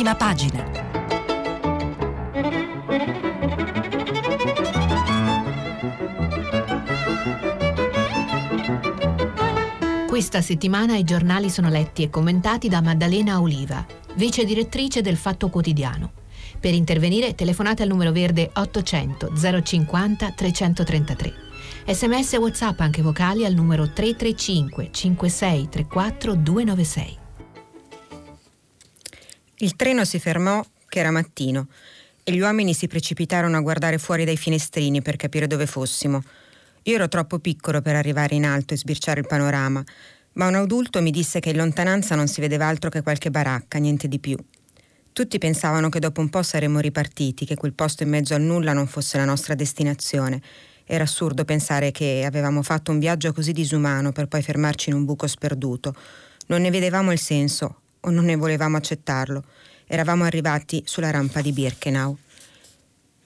prima pagina. Questa settimana i giornali sono letti e commentati da Maddalena Oliva, vice direttrice del Fatto Quotidiano. Per intervenire telefonate al numero verde 800 050 333. Sms e WhatsApp anche vocali al numero 335 5634 296. Il treno si fermò, che era mattino, e gli uomini si precipitarono a guardare fuori dai finestrini per capire dove fossimo. Io ero troppo piccolo per arrivare in alto e sbirciare il panorama, ma un adulto mi disse che in lontananza non si vedeva altro che qualche baracca, niente di più. Tutti pensavano che dopo un po' saremmo ripartiti, che quel posto in mezzo al nulla non fosse la nostra destinazione. Era assurdo pensare che avevamo fatto un viaggio così disumano per poi fermarci in un buco sperduto. Non ne vedevamo il senso, o non ne volevamo accettarlo. Eravamo arrivati sulla rampa di Birkenau.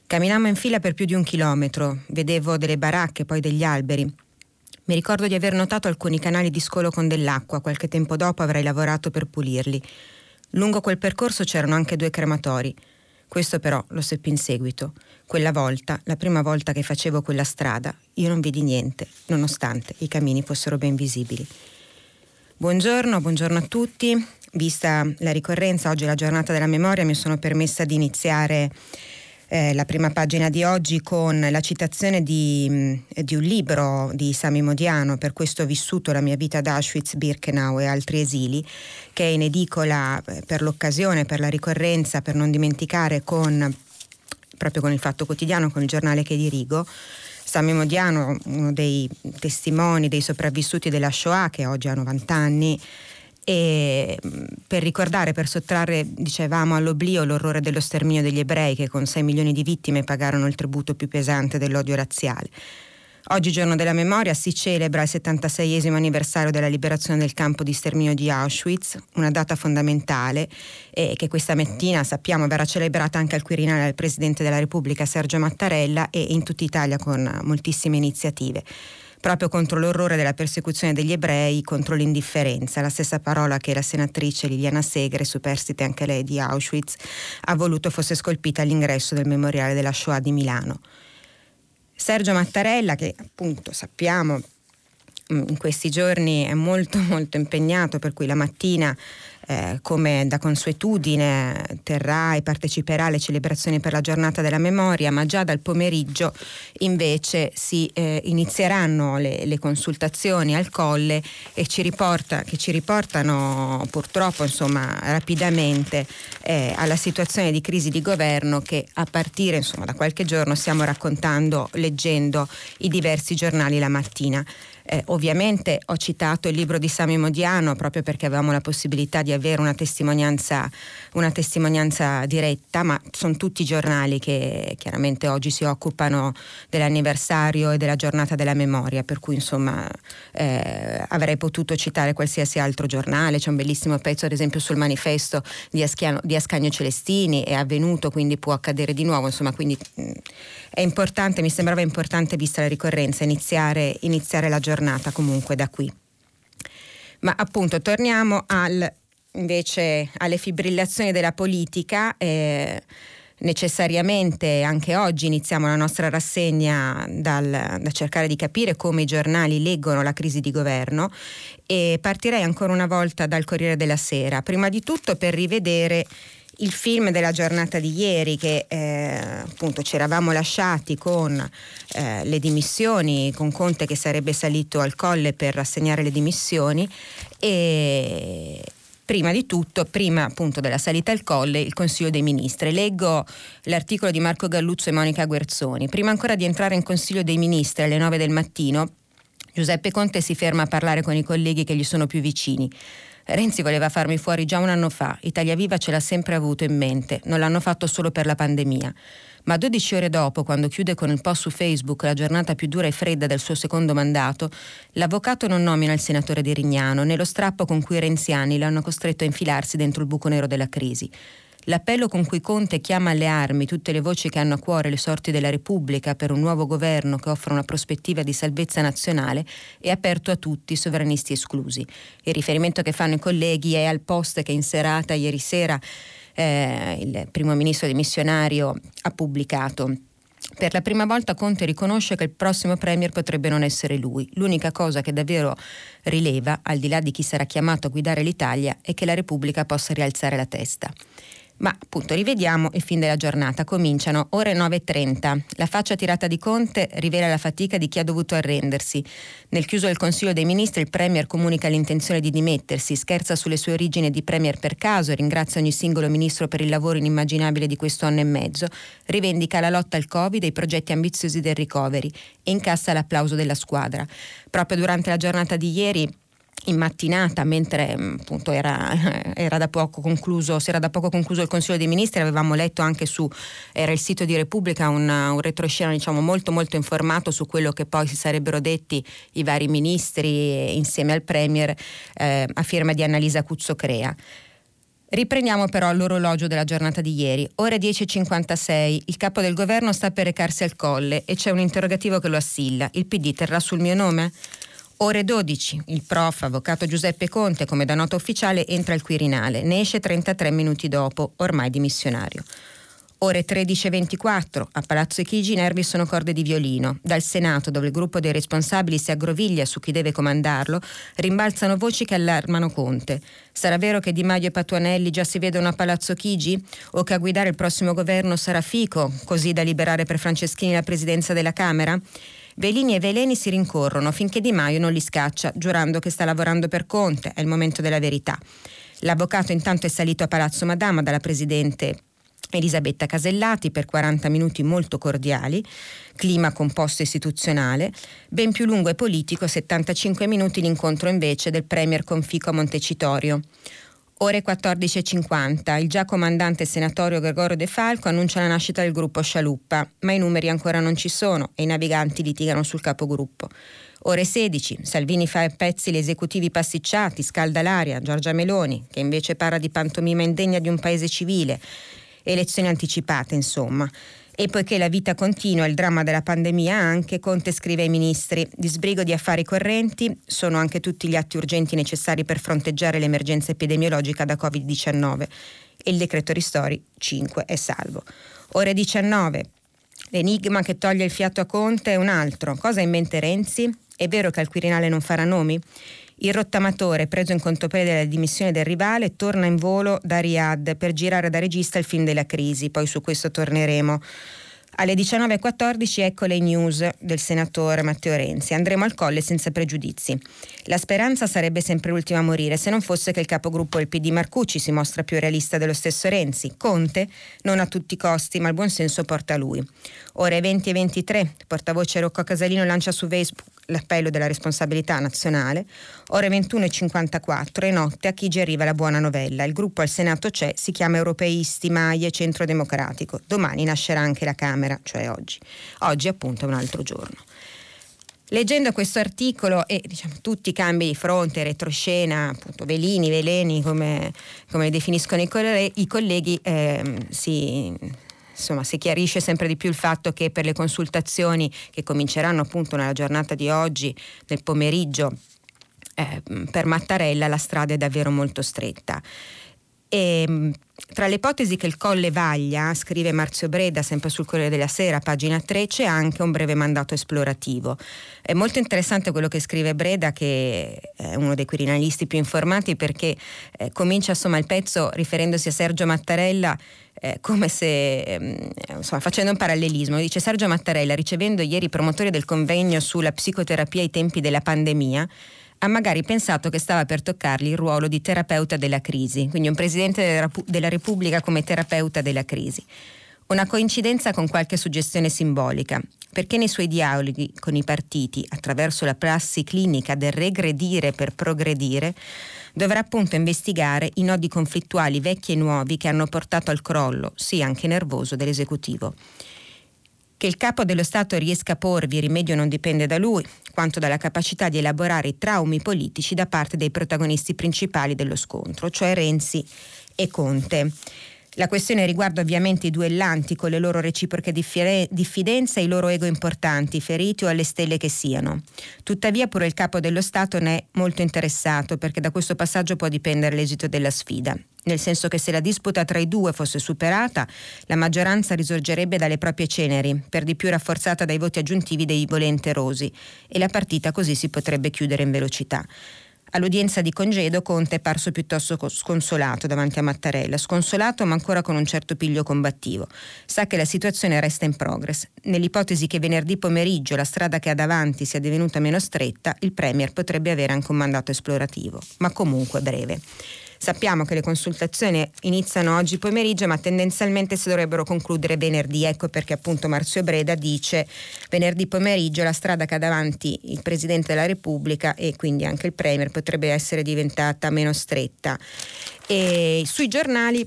Camminammo in fila per più di un chilometro, vedevo delle baracche, poi degli alberi. Mi ricordo di aver notato alcuni canali di scolo con dell'acqua, qualche tempo dopo avrei lavorato per pulirli. Lungo quel percorso c'erano anche due crematori. Questo però lo seppi in seguito. Quella volta, la prima volta che facevo quella strada, io non vidi niente, nonostante i camini fossero ben visibili. Buongiorno, buongiorno a tutti. Vista la ricorrenza, oggi è la giornata della memoria, mi sono permessa di iniziare eh, la prima pagina di oggi con la citazione di, mm, di, un libro di Sami Modiano, per questo ho vissuto la mia vita ad Auschwitz, Birkenau e altri esili, che è in edicola eh, per l'occasione, per la ricorrenza, per non dimenticare con, proprio con il Fatto Quotidiano, con il giornale che dirigo. Sami Modiano, uno dei testimoni, dei sopravvissuti della Shoah, che oggi ha 90 anni, e per ricordare, per sottrarre, dicevamo, all'oblio l'orrore dello sterminio degli ebrei che con 6 milioni di vittime pagarono il tributo più pesante dell'odio razziale. Oggi, giorno della memoria, si celebra il 76 anniversario della liberazione del campo di sterminio di Auschwitz, una data fondamentale e che questa mattina sappiamo verrà celebrata anche al Quirinale dal Presidente della Repubblica Sergio Mattarella e in tutta Italia con moltissime iniziative proprio contro l'orrore della persecuzione degli ebrei, contro l'indifferenza, la stessa parola che la senatrice Liliana Segre, superstite anche lei di Auschwitz, ha voluto fosse scolpita all'ingresso del memoriale della Shoah di Milano. Sergio Mattarella, che appunto sappiamo mm, in questi giorni è molto molto impegnato, per cui la mattina eh, come da consuetudine terrà e parteciperà alle celebrazioni per la giornata della memoria, ma già dal pomeriggio invece si eh, inizieranno le, le, consultazioni al colle ci riporta, che ci riportano purtroppo insomma, rapidamente eh, alla situazione di crisi di governo che a partire insomma, da qualche giorno stiamo raccontando, leggendo i diversi giornali la mattina. Eh, ovviamente ho citato il libro di Sami Modiano proprio perché avevamo la possibilità di avere una testimonianza, una testimonianza diretta, ma sono tutti giornali che chiaramente oggi si occupano dell'anniversario e della giornata della memoria, per cui insomma eh, avrei potuto citare qualsiasi altro giornale, c'è un bellissimo pezzo ad esempio sul manifesto di, Aschiano, di Ascagno Celestini, è avvenuto quindi può accadere di nuovo, insomma quindi mh, è importante, mi sembrava importante vista la ricorrenza iniziare, iniziare la giornata giornata comunque da qui. Ma appunto torniamo al, invece alle fibrillazioni della politica. Eh, necessariamente anche oggi iniziamo la nostra rassegna dal, da cercare di capire come i giornali leggono la crisi di governo e partirei ancora una volta dal Corriere della Sera, prima di tutto per rivedere il film della giornata di ieri che eh, appunto ci eravamo lasciati con eh, le dimissioni, con Conte che sarebbe salito al colle per rassegnare le dimissioni e prima di tutto, prima appunto della salita al colle, il Consiglio dei Ministri. Leggo l'articolo di Marco Galluzzo e Monica Guerzoni. Prima ancora di entrare in Consiglio dei Ministri alle 9 del mattino, Giuseppe Conte si ferma a parlare con i colleghi che gli sono più vicini. Renzi voleva farmi fuori già un anno fa, Italia Viva ce l'ha sempre avuto in mente, non l'hanno fatto solo per la pandemia. Ma 12 ore dopo, quando chiude con il post su Facebook la giornata più dura e fredda del suo secondo mandato, l'avvocato non nomina il senatore di Rignano né lo strappo con cui i renziani l'hanno costretto a infilarsi dentro il buco nero della crisi. L'appello con cui Conte chiama alle armi tutte le voci che hanno a cuore le sorti della Repubblica per un nuovo governo che offra una prospettiva di salvezza nazionale è aperto a tutti, sovranisti esclusi. Il riferimento che fanno i colleghi è al post che in serata ieri sera eh, il primo ministro dimissionario ha pubblicato. Per la prima volta Conte riconosce che il prossimo Premier potrebbe non essere lui. L'unica cosa che davvero rileva, al di là di chi sarà chiamato a guidare l'Italia, è che la Repubblica possa rialzare la testa. Ma appunto rivediamo il fin della giornata. Cominciano ore 9.30. La faccia tirata di Conte rivela la fatica di chi ha dovuto arrendersi. Nel chiuso del Consiglio dei Ministri il Premier comunica l'intenzione di dimettersi, scherza sulle sue origini di Premier per caso, ringrazia ogni singolo ministro per il lavoro inimmaginabile di questo anno e mezzo, rivendica la lotta al Covid e i progetti ambiziosi del recovery e incassa l'applauso della squadra. Proprio durante la giornata di ieri in mattinata, mentre mm, appunto era, era, da poco concluso, si era da poco concluso il Consiglio dei Ministri, avevamo letto anche su, era il sito di Repubblica, un, un retroscena diciamo, molto molto informato su quello che poi si sarebbero detti i vari ministri insieme al Premier eh, a firma di Annalisa Cuzzocrea. Riprendiamo però l'orologio della giornata di ieri. Ore 10.56, il capo del governo sta per recarsi al colle e c'è un interrogativo che lo assilla. Il PD terrà sul mio nome? Ore 12, il prof, avvocato Giuseppe Conte, come da nota ufficiale, entra al Quirinale. Ne esce 33 minuti dopo, ormai dimissionario. Ore 13.24, a Palazzo Chigi i nervi sono corde di violino. Dal Senato, dove il gruppo dei responsabili si aggroviglia su chi deve comandarlo, rimbalzano voci che allarmano Conte. Sarà vero che Di Maio e Patuanelli già si vedono a Palazzo Chigi? O che a guidare il prossimo governo sarà Fico, così da liberare per Franceschini la presidenza della Camera? Velini e Veleni si rincorrono finché Di Maio non li scaccia, giurando che sta lavorando per Conte, è il momento della verità. L'avvocato intanto è salito a Palazzo Madama dalla presidente Elisabetta Casellati per 40 minuti molto cordiali, clima composto istituzionale, ben più lungo e politico 75 minuti l'incontro invece del Premier con Fico a Montecitorio. Ore 14.50. Il già comandante senatorio Gregorio De Falco annuncia la nascita del gruppo Scialuppa, ma i numeri ancora non ci sono e i naviganti litigano sul capogruppo. Ore 16. Salvini fa a pezzi gli esecutivi passicciati, scalda l'aria, Giorgia Meloni, che invece parla di pantomima indegna di un paese civile. Elezioni anticipate, insomma. E poiché la vita continua, il dramma della pandemia anche, Conte scrive ai ministri, di sbrigo di affari correnti sono anche tutti gli atti urgenti necessari per fronteggiare l'emergenza epidemiologica da Covid-19 e il decreto ristori 5 è salvo. Ore 19. L'enigma che toglie il fiato a Conte è un altro. Cosa ha in mente Renzi? È vero che al Quirinale non farà nomi? Il rottamatore, preso in contropiede dalla dimissione del rivale, torna in volo da Riyadh per girare da regista il film della crisi, poi su questo torneremo. Alle 19.14 ecco le news del senatore Matteo Renzi. Andremo al colle senza pregiudizi. La speranza sarebbe sempre l'ultima a morire, se non fosse che il capogruppo del PD Marcucci si mostra più realista dello stesso Renzi. Conte, non a tutti i costi, ma il buon senso porta a lui. Ore 20 e 23, portavoce Rocco Casalino lancia su Facebook l'appello della responsabilità nazionale. Ore 21 e 54 notte a Chigi arriva la buona novella. Il gruppo al Senato c'è, si chiama Europeisti, Maie, Centro Democratico. Domani nascerà anche la Camera, cioè oggi. Oggi appunto è un altro giorno. Leggendo questo articolo e diciamo, tutti i cambi di fronte, retroscena, appunto, velini, veleni, come, come definiscono i colleghi eh, si, insomma, si chiarisce sempre di più il fatto che per le consultazioni che cominceranno appunto nella giornata di oggi, nel pomeriggio, eh, per Mattarella la strada è davvero molto stretta. E, ehm, tra le ipotesi che il Colle vaglia, scrive Marzio Breda sempre sul Corriere della Sera, pagina 3, c'è anche un breve mandato esplorativo. È molto interessante quello che scrive Breda, che è uno dei quirinalisti più informati, perché eh, comincia insomma il pezzo riferendosi a Sergio Mattarella eh, come se, eh, insomma, facendo un parallelismo, dice Sergio Mattarella, ricevendo ieri i promotori del convegno sulla psicoterapia ai tempi della pandemia, ha magari pensato che stava per toccargli il ruolo di terapeuta della crisi, quindi un presidente della Repubblica come terapeuta della crisi. Una coincidenza con qualche suggestione simbolica, perché nei suoi dialoghi con i partiti, attraverso la prassi clinica del regredire per progredire, dovrà appunto investigare i nodi conflittuali vecchi e nuovi che hanno portato al crollo, sì anche nervoso, dell'esecutivo. Che il capo dello Stato riesca a porvi rimedio non dipende da lui, quanto dalla capacità di elaborare i traumi politici da parte dei protagonisti principali dello scontro, cioè Renzi e Conte. La questione riguarda ovviamente i duellanti con le loro reciproche diffidenze e i loro ego importanti, feriti o alle stelle che siano. Tuttavia pure il capo dello Stato ne è molto interessato perché da questo passaggio può dipendere l'esito della sfida. Nel senso che se la disputa tra i due fosse superata, la maggioranza risorgerebbe dalle proprie ceneri, per di più rafforzata dai voti aggiuntivi dei volenterosi, e la partita così si potrebbe chiudere in velocità. All'udienza di congedo Conte è parso piuttosto sconsolato davanti a Mattarella, sconsolato ma ancora con un certo piglio combattivo. Sa che la situazione resta in progress. Nell'ipotesi che venerdì pomeriggio la strada che ha davanti sia divenuta meno stretta, il Premier potrebbe avere anche un mandato esplorativo, ma comunque breve. Sappiamo che le consultazioni iniziano oggi pomeriggio, ma tendenzialmente si dovrebbero concludere venerdì. Ecco perché appunto Marzio Breda dice venerdì pomeriggio la strada che ha davanti il Presidente della Repubblica e quindi anche il Premier potrebbe essere diventata meno stretta. E sui giornali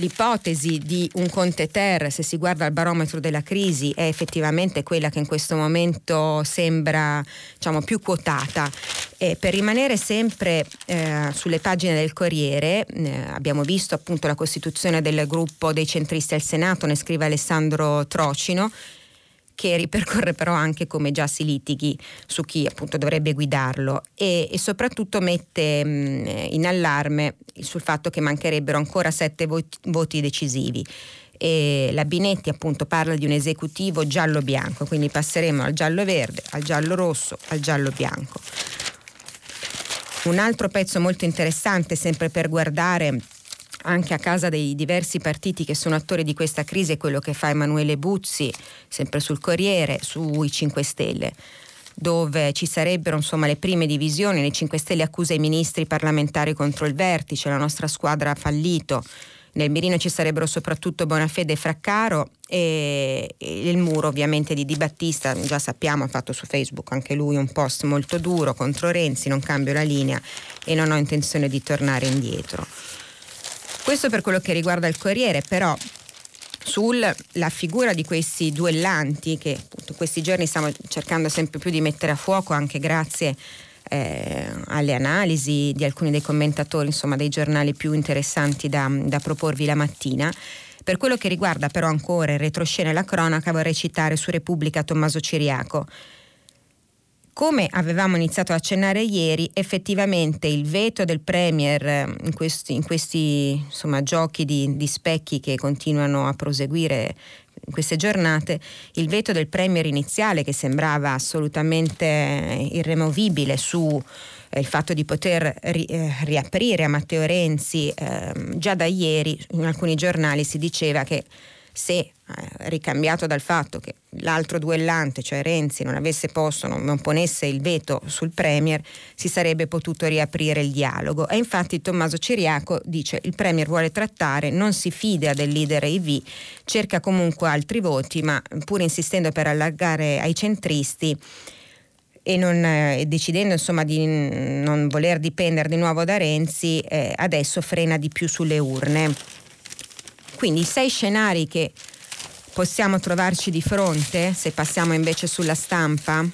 l'ipotesi di un Conte Ter, se si guarda al barometro della crisi, è effettivamente quella che in questo momento sembra diciamo, più quotata. E per rimanere sempre eh, sulle pagine del Corriere, eh, abbiamo visto appunto la costituzione del gruppo dei centristi al Senato, ne scrive Alessandro Trocino, che ripercorre però anche come già si litighi su chi appunto dovrebbe guidarlo e, e soprattutto mette mh, in allarme sul fatto che mancherebbero ancora sette voti, voti decisivi. E la Binetti appunto parla di un esecutivo giallo-bianco, quindi passeremo al giallo-verde, al giallo-rosso, al giallo-bianco. Un altro pezzo molto interessante, sempre per guardare anche a casa dei diversi partiti che sono attori di questa crisi è quello che fa Emanuele Buzzi, sempre sul Corriere, sui 5 Stelle dove ci sarebbero insomma, le prime divisioni, le 5 Stelle accusa i ministri parlamentari contro il vertice, la nostra squadra ha fallito, nel mirino ci sarebbero soprattutto Bonafede e Fraccaro e, il muro ovviamente di Di Battista, già sappiamo, ha fatto su Facebook anche lui un post molto duro contro Renzi, non cambio la linea e non ho intenzione di tornare indietro. Questo per quello che riguarda il Corriere, però sulla figura di questi duellanti che appunto questi giorni stiamo cercando sempre più di mettere a fuoco anche grazie eh, alle analisi di alcuni dei commentatori, insomma dei giornali più interessanti da, da proporvi la mattina. Per quello che riguarda però ancora il retroscena e la cronaca vorrei citare su Repubblica Tommaso Ciriaco come avevamo iniziato a accennare ieri, effettivamente il veto del Premier eh, in questi, in questi insomma, giochi di, di specchi che continuano a proseguire in queste giornate, il veto del Premier iniziale che sembrava assolutamente irremovibile su eh, fatto di poter ri, eh, riaprire a Matteo Renzi, eh, già da ieri in alcuni giornali si diceva che se eh, ricambiato dal fatto che l'altro duellante, cioè Renzi, non avesse posto, non, non, ponesse il veto sul Premier, si sarebbe potuto riaprire il dialogo. E infatti Tommaso Ciriaco dice il Premier vuole trattare, non si fida del leader IV, cerca comunque altri voti, ma pur insistendo per allargare ai centristi e non, eh, decidendo insomma di non voler dipendere di nuovo da Renzi, eh, adesso frena di più sulle urne. Quindi i sei scenari che possiamo trovarci di fronte, se passiamo invece sulla stampa,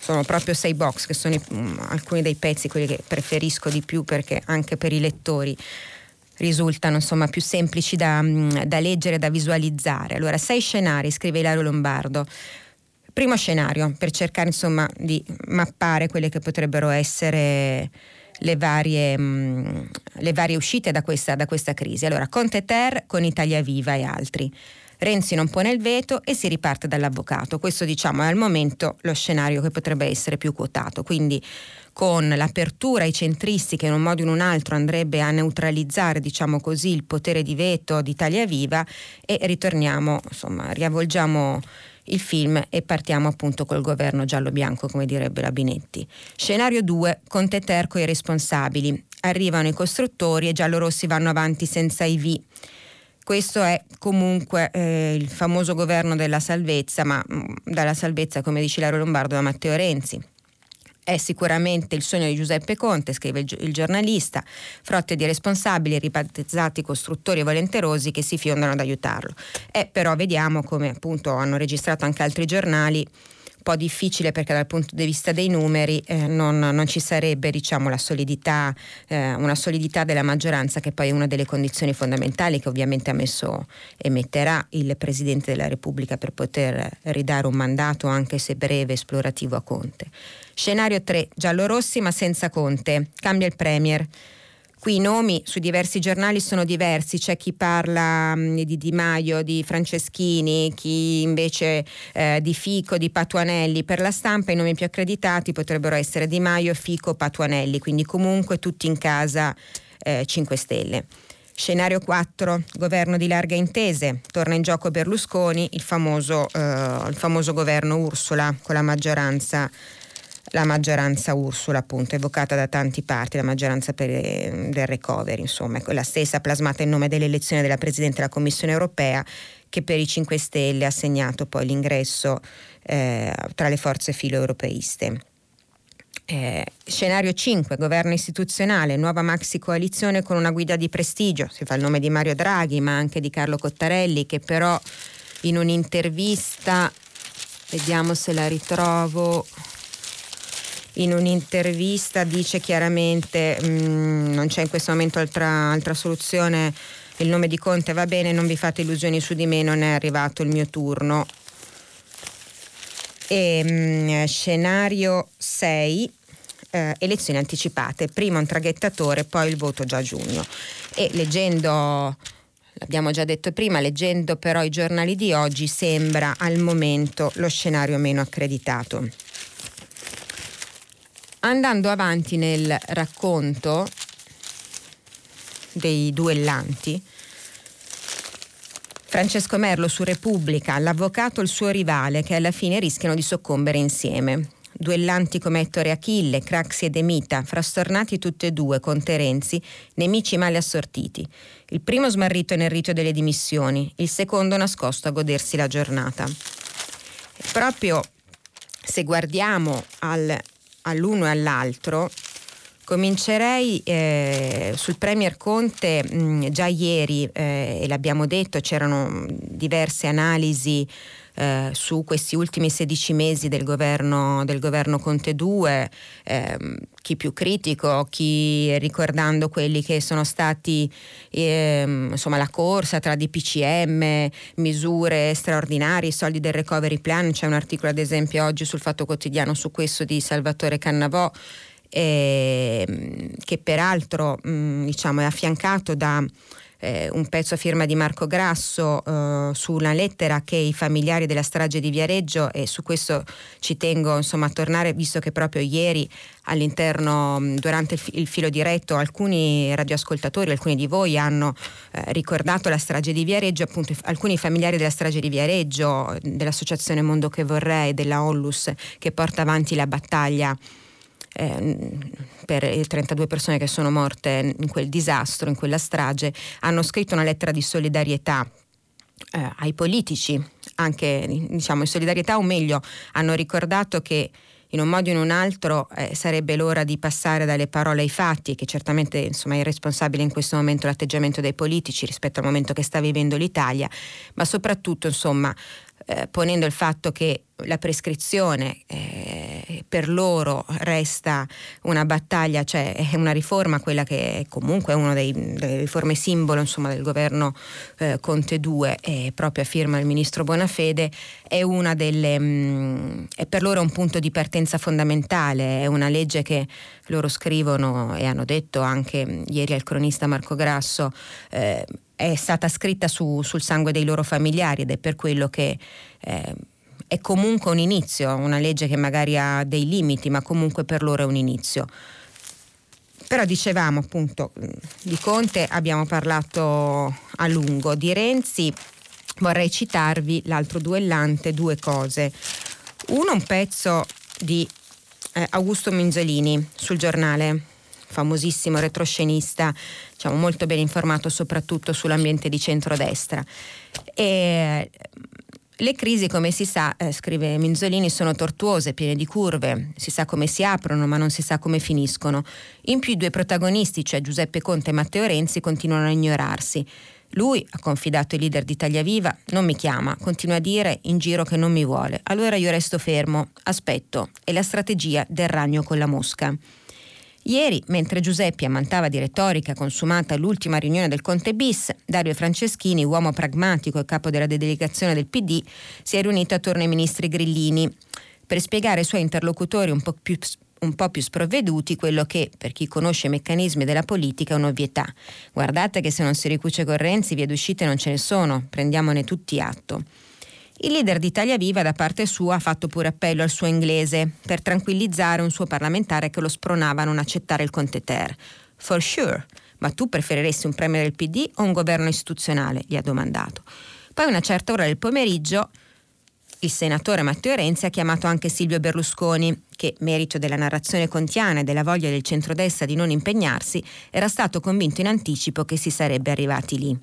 sono proprio sei box, che sono i, um, alcuni dei pezzi, quelli che preferisco di più perché anche per i lettori risultano insomma più semplici da, um, da leggere, da visualizzare. Allora, sei scenari, scrive Ilario Lombardo. Primo scenario, per cercare insomma di mappare quelle che potrebbero essere le varie, mh, mm, le varie uscite da questa, da questa crisi. Allora, Conte Ter con Italia Viva e altri. Renzi non pone il veto e si riparte dall'avvocato. Questo diciamo è al momento lo scenario che potrebbe essere più quotato. Quindi con l'apertura ai centristi che in un modo o in un altro andrebbe a neutralizzare, diciamo così, il potere di veto di Italia Viva e ritorniamo, insomma, riavvolgiamo il film e partiamo appunto col governo giallo-bianco, come direbbe la Binetti. Scenario 2, Conte Terco e i responsabili. Arrivano i costruttori e giallorossi vanno avanti senza IV. Questo è comunque eh, il famoso governo della salvezza, ma mh, mm, dalla salvezza, come dice Laro Lombardo, da Matteo Renzi è sicuramente il sogno di Giuseppe Conte, scrive il, giornalista, frotte di responsabili ribattezzati costruttori volenterosi che si fiondano ad aiutarlo. E però vediamo come appunto hanno registrato anche altri giornali un po' difficile perché dal punto di vista dei numeri eh, non, non, ci sarebbe diciamo, la solidità, eh, una solidità della maggioranza che poi è una delle condizioni fondamentali che ovviamente ha messo e metterà il Presidente della Repubblica per poter ridare un mandato anche se breve esplorativo a Conte. Scenario 3, giallorossi ma senza Conte, cambia il Premier. Qui i nomi su diversi giornali sono diversi, c'è chi parla mh, di Di Maio, di Franceschini, chi invece eh, di Fico, di Patuanelli. Per la stampa i nomi più accreditati potrebbero essere Di Maio, Fico, Patuanelli, quindi comunque tutti in casa eh, 5 Stelle. Scenario 4, governo di larghe intese, torna in gioco Berlusconi, il famoso, eh, il famoso governo Ursula con la maggioranza, la maggioranza Ursula appunto evocata da tanti parti, la maggioranza per, del recovery, insomma, è quella stessa plasmata in nome dell'elezione della Presidente della Commissione europea che per i 5 Stelle ha segnato poi l'ingresso eh, tra le forze filo-europeiste. Eh, scenario 5, governo istituzionale, nuova maxi coalizione con una guida di prestigio, si fa il nome di Mario Draghi ma anche di Carlo Cottarelli che però in un'intervista, vediamo se la ritrovo, in un'intervista dice chiaramente mh, mm, non c'è in questo momento altra, altra soluzione, il nome di Conte va bene, non vi fate illusioni su di me, non è arrivato il mio turno. E, mh, mm, scenario 6, eh, elezioni anticipate, prima un traghettatore, poi il voto già a giugno. E leggendo, l'abbiamo già detto prima, leggendo però i giornali di oggi sembra al momento lo scenario meno accreditato. Andando avanti nel racconto dei duellanti, Francesco Merlo su Repubblica, l'avvocato e il suo rivale che alla fine rischiano di soccombere insieme. Duellanti come Ettore Achille, Craxi e Demita, frastornati tutti e due con Terenzi, nemici male assortiti. Il primo smarrito nel rito delle dimissioni, il secondo nascosto a godersi la giornata. proprio se guardiamo al, all'uno e all'altro, Comincerei eh, sul Premier Conte, mh, già ieri, eh, e l'abbiamo detto, c'erano diverse analisi eh, su questi ultimi 16 mesi del governo, del governo Conte 2, ehm, chi più critico, chi ricordando quelli che sono stati ehm, insomma la corsa tra DPCM, misure straordinarie, soldi del recovery plan, c'è un articolo ad esempio oggi sul Fatto Quotidiano su questo di Salvatore Cannavò eh, che peraltro mh, diciamo, è affiancato da eh, un pezzo a firma di Marco Grasso eh, su una lettera che i familiari della strage di Viareggio e su questo ci tengo insomma, a tornare visto che proprio ieri all'interno durante il, il, filo diretto alcuni radioascoltatori, alcuni di voi hanno eh, ricordato la strage di Viareggio, appunto alcuni familiari della strage di Viareggio, dell'associazione Mondo che vorrei, della Ollus che porta avanti la battaglia eh, per le 32 persone che sono morte in quel disastro, in quella strage, hanno scritto una lettera di solidarietà eh, ai politici, anche diciamo in solidarietà o meglio hanno ricordato che in un modo o in un altro eh, sarebbe l'ora di passare dalle parole ai fatti, che certamente insomma, è irresponsabile in questo momento l'atteggiamento dei politici rispetto al momento che sta vivendo l'Italia, ma soprattutto insomma, eh, ponendo il fatto che la prescrizione eh, per loro resta una battaglia, cioè è una riforma, quella che è comunque una delle riforme simbolo insomma, del governo eh, Conte 2 e proprio a firma del ministro Bonafede, è, delle, mh, mm, è per loro un punto di partenza fondamentale, è una legge che loro scrivono e hanno detto anche ieri al cronista Marco Grasso, eh, è stata scritta su, sul sangue dei loro familiari ed è per quello che eh, è comunque un inizio, una legge che magari ha dei limiti, ma comunque per loro è un inizio. Però dicevamo appunto di Conte abbiamo parlato a lungo, di Renzi vorrei citarvi l'altro duellante, due cose. Uno un pezzo di eh, Augusto Minzolini sul giornale famosissimo retroscenista, diciamo, molto ben informato soprattutto sull'ambiente di centrodestra. E, le crisi, come si sa, eh, scrive Minzolini, sono tortuose, piene di curve, si sa come si aprono ma non si sa come finiscono. In più i due protagonisti, cioè Giuseppe Conte e Matteo Renzi, continuano a ignorarsi. Lui, ha confidato il leader di Italia Viva, non mi chiama, continua a dire in giro che non mi vuole. Allora io resto fermo, aspetto, è la strategia del ragno con la mosca. Ieri, mentre Giuseppe ammantava di retorica consumata all'ultima riunione del Conte bis, Dario Franceschini, uomo pragmatico e capo della delegazione del PD, si è riunito attorno ai ministri Grillini per spiegare ai suoi interlocutori un po' più un po' più sprovveduti quello che, per chi conosce i meccanismi della politica, è un'ovvietà. Guardate che se non si ricuce con Renzi, vie d'uscita non ce ne sono, prendiamone tutti atto. Il leader di Italia Viva da parte sua ha fatto pure appello al suo inglese per tranquillizzare un suo parlamentare che lo spronava a non accettare il Conte Ter. For sure, ma tu preferiresti un premio del PD o un governo istituzionale? gli ha domandato. Poi a una certa ora del pomeriggio il senatore Matteo Renzi ha chiamato anche Silvio Berlusconi, che, merito della narrazione contiana e della voglia del centrodestra di non impegnarsi, era stato convinto in anticipo che si sarebbe arrivati lì.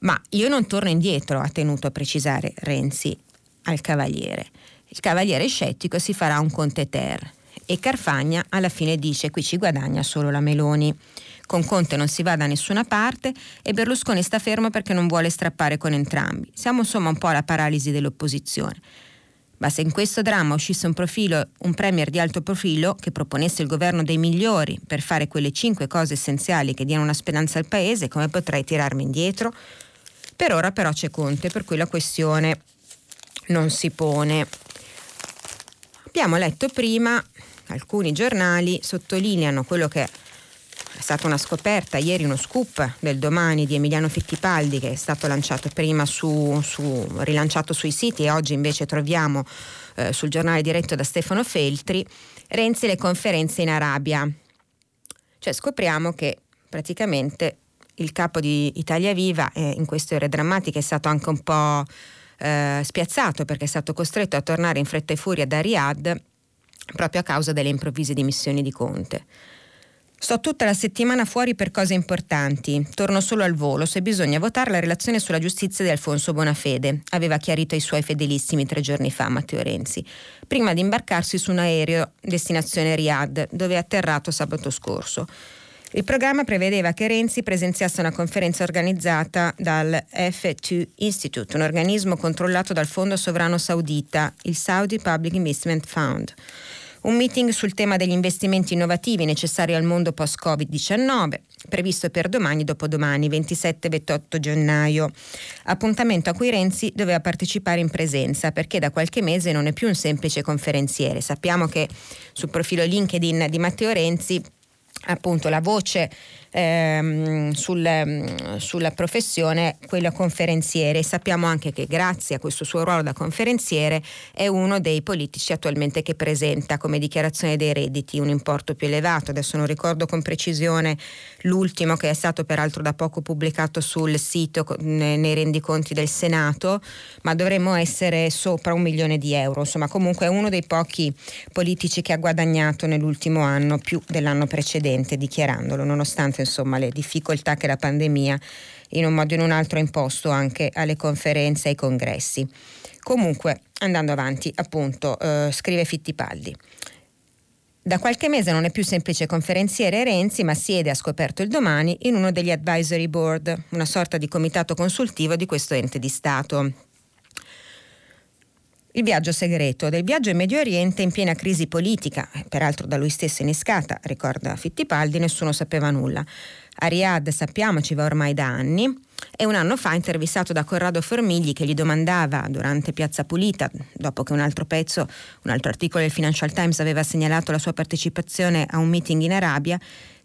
Ma io non torno indietro, ha tenuto a precisare Renzi al Cavaliere. Il Cavaliere scettico si farà un Conte Ter e Carfagna alla fine dice qui ci guadagna solo la Meloni. Con Conte non si va da nessuna parte e Berlusconi sta fermo perché non vuole strappare con entrambi. Siamo insomma un po' alla paralisi dell'opposizione. Ma se in questo dramma uscisse un, profilo, un premier di alto profilo che proponesse il governo dei migliori per fare quelle cinque cose essenziali che diano una speranza al paese, come potrei tirarmi indietro? Per ora però c'è Conte, per cui la questione non si pone. Abbiamo letto prima, alcuni giornali sottolineano quello che è stata una scoperta ieri, uno scoop del domani di Emiliano Fittipaldi che è stato lanciato prima su, su rilanciato sui siti e oggi invece troviamo eh, sul giornale diretto da Stefano Feltri, Renzi le conferenze in Arabia. Cioè scopriamo che praticamente il capo di Italia Viva eh, in queste ore drammatiche è stato anche un po' eh, spiazzato perché è stato costretto a tornare in fretta e furia da Riyadh proprio a causa delle improvvise dimissioni di Conte. Sto tutta la settimana fuori per cose importanti. Torno solo al volo se bisogna votare la relazione sulla giustizia di Alfonso Bonafede, aveva chiarito ai suoi fedelissimi tre giorni fa Matteo Renzi, prima di imbarcarsi su un aereo destinazione Riyadh, dove è atterrato sabato scorso. Il programma prevedeva che Renzi presenziasse una conferenza organizzata dal F2 Institute, un organismo controllato dal fondo sovrano saudita, il Saudi Public Investment Fund. Un meeting sul tema degli investimenti innovativi necessari al mondo post-Covid-19, previsto per domani e dopodomani, 27-28 gennaio. Appuntamento a cui Renzi doveva partecipare in presenza perché da qualche mese non è più un semplice conferenziere. Sappiamo che sul profilo LinkedIn di Matteo Renzi appunto la voce ehm, sul, sulla professione, quella conferenziere. Sappiamo anche che grazie a questo suo ruolo da conferenziere è uno dei politici attualmente che presenta come dichiarazione dei redditi un importo più elevato. Adesso non ricordo con precisione l'ultimo che è stato peraltro da poco pubblicato sul sito nei rendiconti del Senato, ma dovremmo essere sopra un milione di euro. Insomma, comunque è uno dei pochi politici che ha guadagnato nell'ultimo anno più dell'anno precedente, dichiarandolo, nonostante insomma, le difficoltà che la pandemia in un modo o in un altro ha imposto anche alle conferenze e ai congressi. Comunque, andando avanti, appunto, eh, scrive Fittipaldi. Da qualche mese non è più semplice conferenziere Renzi, ma siede, ha scoperto il domani, in uno degli advisory board, una sorta di comitato consultivo di questo ente di Stato. Il viaggio segreto del viaggio in Medio Oriente in piena crisi politica, peraltro da lui stesso innescata, ricorda Fittipaldi, nessuno sapeva nulla. A Riyadh sappiamo ci va ormai da anni e un anno fa intervistato da Corrado Formigli che gli domandava durante Piazza Pulita, dopo che un altro pezzo, un altro articolo del Financial Times aveva segnalato la sua partecipazione a un meeting in Arabia,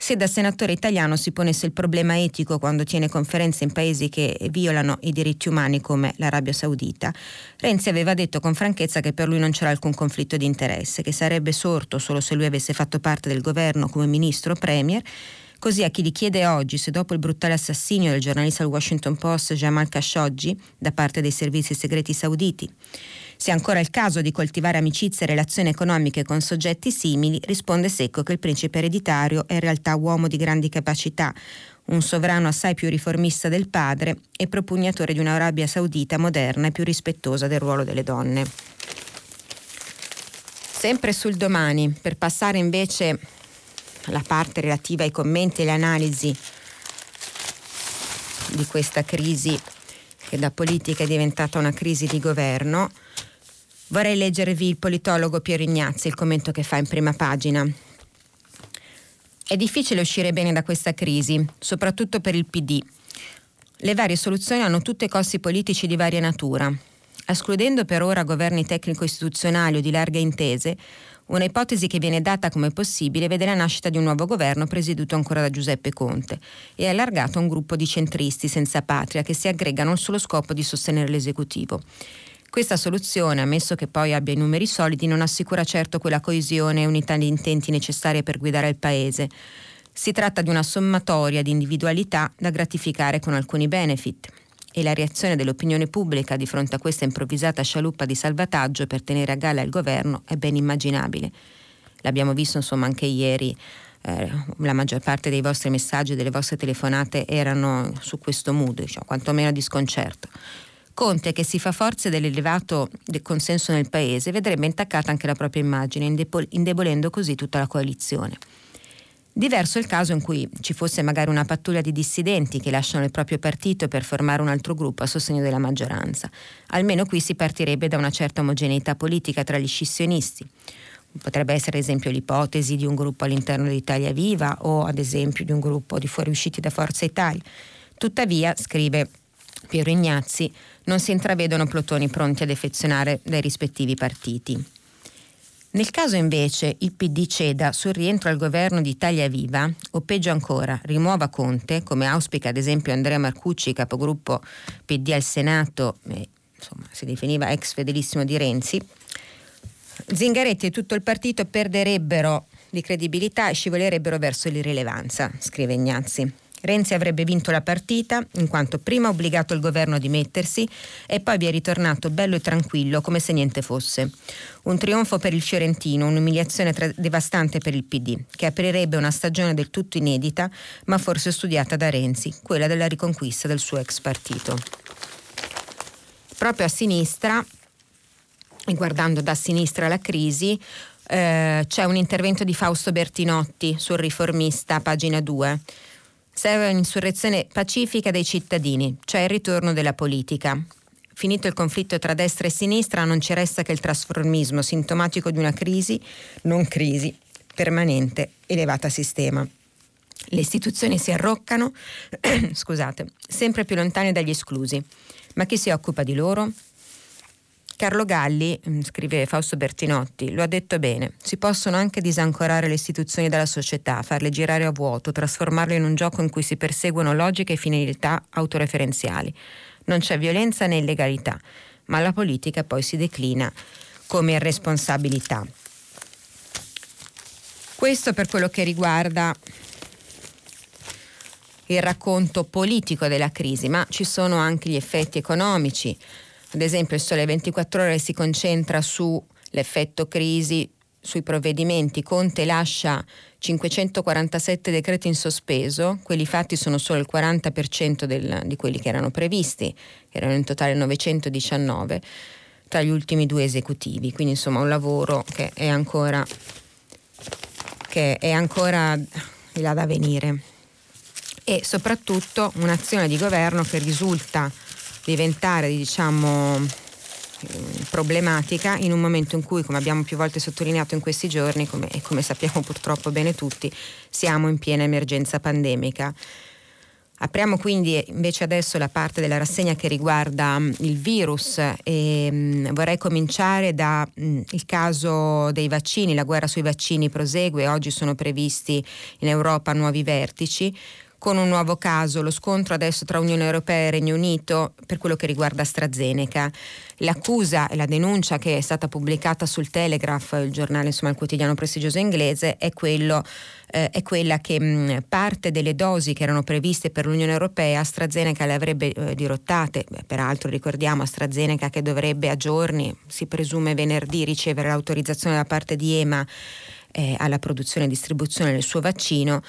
se da senatore italiano si ponesse il problema etico quando tiene conferenze in paesi che violano i diritti umani come l'Arabia Saudita. Renzi aveva detto con franchezza che per lui non c'era alcun conflitto di interesse, che sarebbe sorto solo se lui avesse fatto parte del governo come ministro o premier Così a chi gli chiede oggi se dopo il brutale assassinio del giornalista del Washington Post Jamal Khashoggi da parte dei servizi segreti sauditi sia ancora il caso di coltivare amicizie e relazioni economiche con soggetti simili, risponde secco che il principe ereditario è in realtà uomo di grandi capacità, un sovrano assai più riformista del padre e propugnatore di un'Arabia Saudita moderna e più rispettosa del ruolo delle donne. Sempre sul domani, per passare invece alla parte relativa ai commenti e alle analisi di questa crisi che da politica è diventata una crisi di governo, Vorrei leggervi il politologo Piero Ignazzi, il commento che fa in prima pagina. È difficile uscire bene da questa crisi, soprattutto per il PD. Le varie soluzioni hanno tutte costi politici di varia natura. Escludendo per ora governi tecnico-istituzionali o di larghe intese, Una ipotesi che viene data come possibile vede la nascita di un nuovo governo presieduto ancora da Giuseppe Conte e allargato a un gruppo di centristi senza patria che si aggregano al solo scopo di sostenere l'esecutivo. Questa soluzione, ammesso che poi abbia i numeri solidi, non assicura certo quella coesione e unità di intenti necessarie per guidare il Paese. Si tratta di una sommatoria di individualità da gratificare con alcuni benefit e la reazione dell'opinione pubblica di fronte a questa improvvisata scialuppa di salvataggio per tenere a galla il governo è ben immaginabile. L'abbiamo visto insomma anche ieri, eh, la maggior parte dei vostri messaggi e delle vostre telefonate erano su questo mood, diciamo, quantomeno di sconcerto. Conte, che si fa forza dell'elevato del consenso nel paese, vedrebbe intaccata anche la propria immagine, indebolendo così tutta la coalizione. Diverso il caso in cui ci fosse magari una pattuglia di dissidenti che lasciano il proprio partito per formare un altro gruppo a sostegno della maggioranza. Almeno qui si partirebbe da una certa omogeneità politica tra gli scissionisti. Potrebbe essere ad esempio l'ipotesi di un gruppo all'interno di Italia Viva o ad esempio di un gruppo di fuoriusciti da Forza Italia. Tuttavia, scrive Piero Ignazzi, non si intravedono plotoni pronti a defezionare dai rispettivi partiti. Nel caso invece il PD ceda sul rientro al governo di Italia Viva, o peggio ancora, rimuova Conte, come auspica ad esempio Andrea Marcucci, capogruppo PD al Senato, eh, insomma si definiva ex fedelissimo di Renzi, Zingaretti e tutto il partito perderebbero di credibilità e scivolerebbero verso l'irrilevanza, scrive Ignazzi. Renzi avrebbe vinto la partita in quanto prima ha obbligato il governo a dimettersi e poi vi è ritornato bello e tranquillo come se niente fosse. Un trionfo per il Fiorentino, un'umiliazione tra- devastante per il PD, che aprirebbe una stagione del tutto inedita, ma forse studiata da Renzi, quella della riconquista del suo ex partito. Proprio a sinistra, e guardando da sinistra la crisi, eh, c'è un intervento di Fausto Bertinotti sul riformista, pagina 2 Serve un'insurrezione pacifica dei cittadini, cioè il ritorno della politica. Finito il conflitto tra destra e sinistra non ci resta che il trasformismo sintomatico di una crisi, non crisi, permanente, elevata sistema. Le istituzioni si arroccano, scusate, sempre più lontane dagli esclusi. Ma chi si occupa di loro? Carlo Galli, mm, scrive Fausto Bertinotti, lo ha detto bene, si possono anche disancorare le istituzioni dalla società, farle girare a vuoto, trasformarle in un gioco in cui si perseguono logiche e finalità autoreferenziali. Non c'è violenza né illegalità, ma la politica poi si declina come irresponsabilità. Questo per quello che riguarda il racconto politico della crisi, ma ci sono anche gli effetti economici. Ad esempio il Sole 24 ore si concentra sull'effetto crisi, sui provvedimenti. Conte lascia 547 decreti in sospeso, quelli fatti sono solo il 40% del, di quelli che erano previsti, che erano in totale 919 tra gli ultimi due esecutivi, quindi insomma un lavoro che è ancora, che è ancora là da venire. E soprattutto un'azione di governo che risulta diventare diciamo problematica in un momento in cui, come abbiamo più volte sottolineato in questi giorni, come, e come sappiamo purtroppo bene tutti, siamo in piena emergenza pandemica. Apriamo quindi invece adesso la parte della rassegna che riguarda il virus e mh, vorrei cominciare dal caso dei vaccini. La guerra sui vaccini prosegue, oggi sono previsti in Europa nuovi vertici con un nuovo caso, lo scontro adesso tra Unione Europea e Regno Unito per quello che riguarda AstraZeneca. L'accusa e la denuncia che è stata pubblicata sul Telegraph, il giornale, insomma il quotidiano prestigioso inglese, è, quello, eh, è quella che mh, parte delle dosi che erano previste per l'Unione Europea AstraZeneca le avrebbe eh, dirottate. Beh, peraltro ricordiamo AstraZeneca che dovrebbe a giorni, si presume venerdì, ricevere l'autorizzazione da parte di EMA eh, alla produzione e distribuzione del suo vaccino.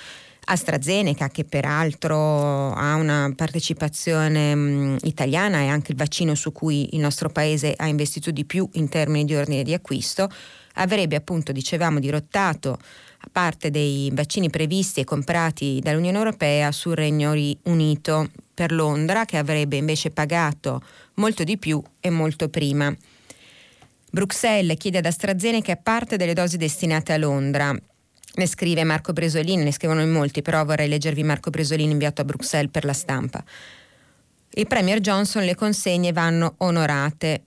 AstraZeneca che peraltro ha una partecipazione mh, italiana e anche il vaccino su cui il nostro paese ha investito di più in termini di ordine di acquisto, avrebbe appunto, dicevamo, dirottato parte dei vaccini previsti e comprati dall'Unione Europea sul Regno Unito per Londra che avrebbe invece pagato molto di più e molto prima. Bruxelles chiede ad AstraZeneca parte delle dosi destinate a Londra ne scrive Marco Bresolini, ne scrivono in molti, però vorrei leggervi Marco Bresolini inviato a Bruxelles per la stampa. Il Premier Johnson le consegne vanno onorate.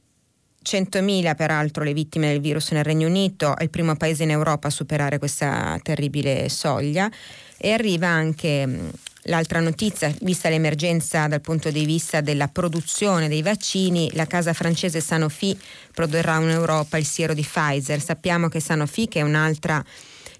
100.000 peraltro le vittime del virus nel Regno Unito, è il primo paese in Europa a superare questa terribile soglia e arriva anche mm, l'altra notizia, vista l'emergenza dal punto di vista della produzione dei vaccini, la casa francese Sanofi produrrà in Europa il siero di Pfizer. Sappiamo che Sanofi, che è un'altra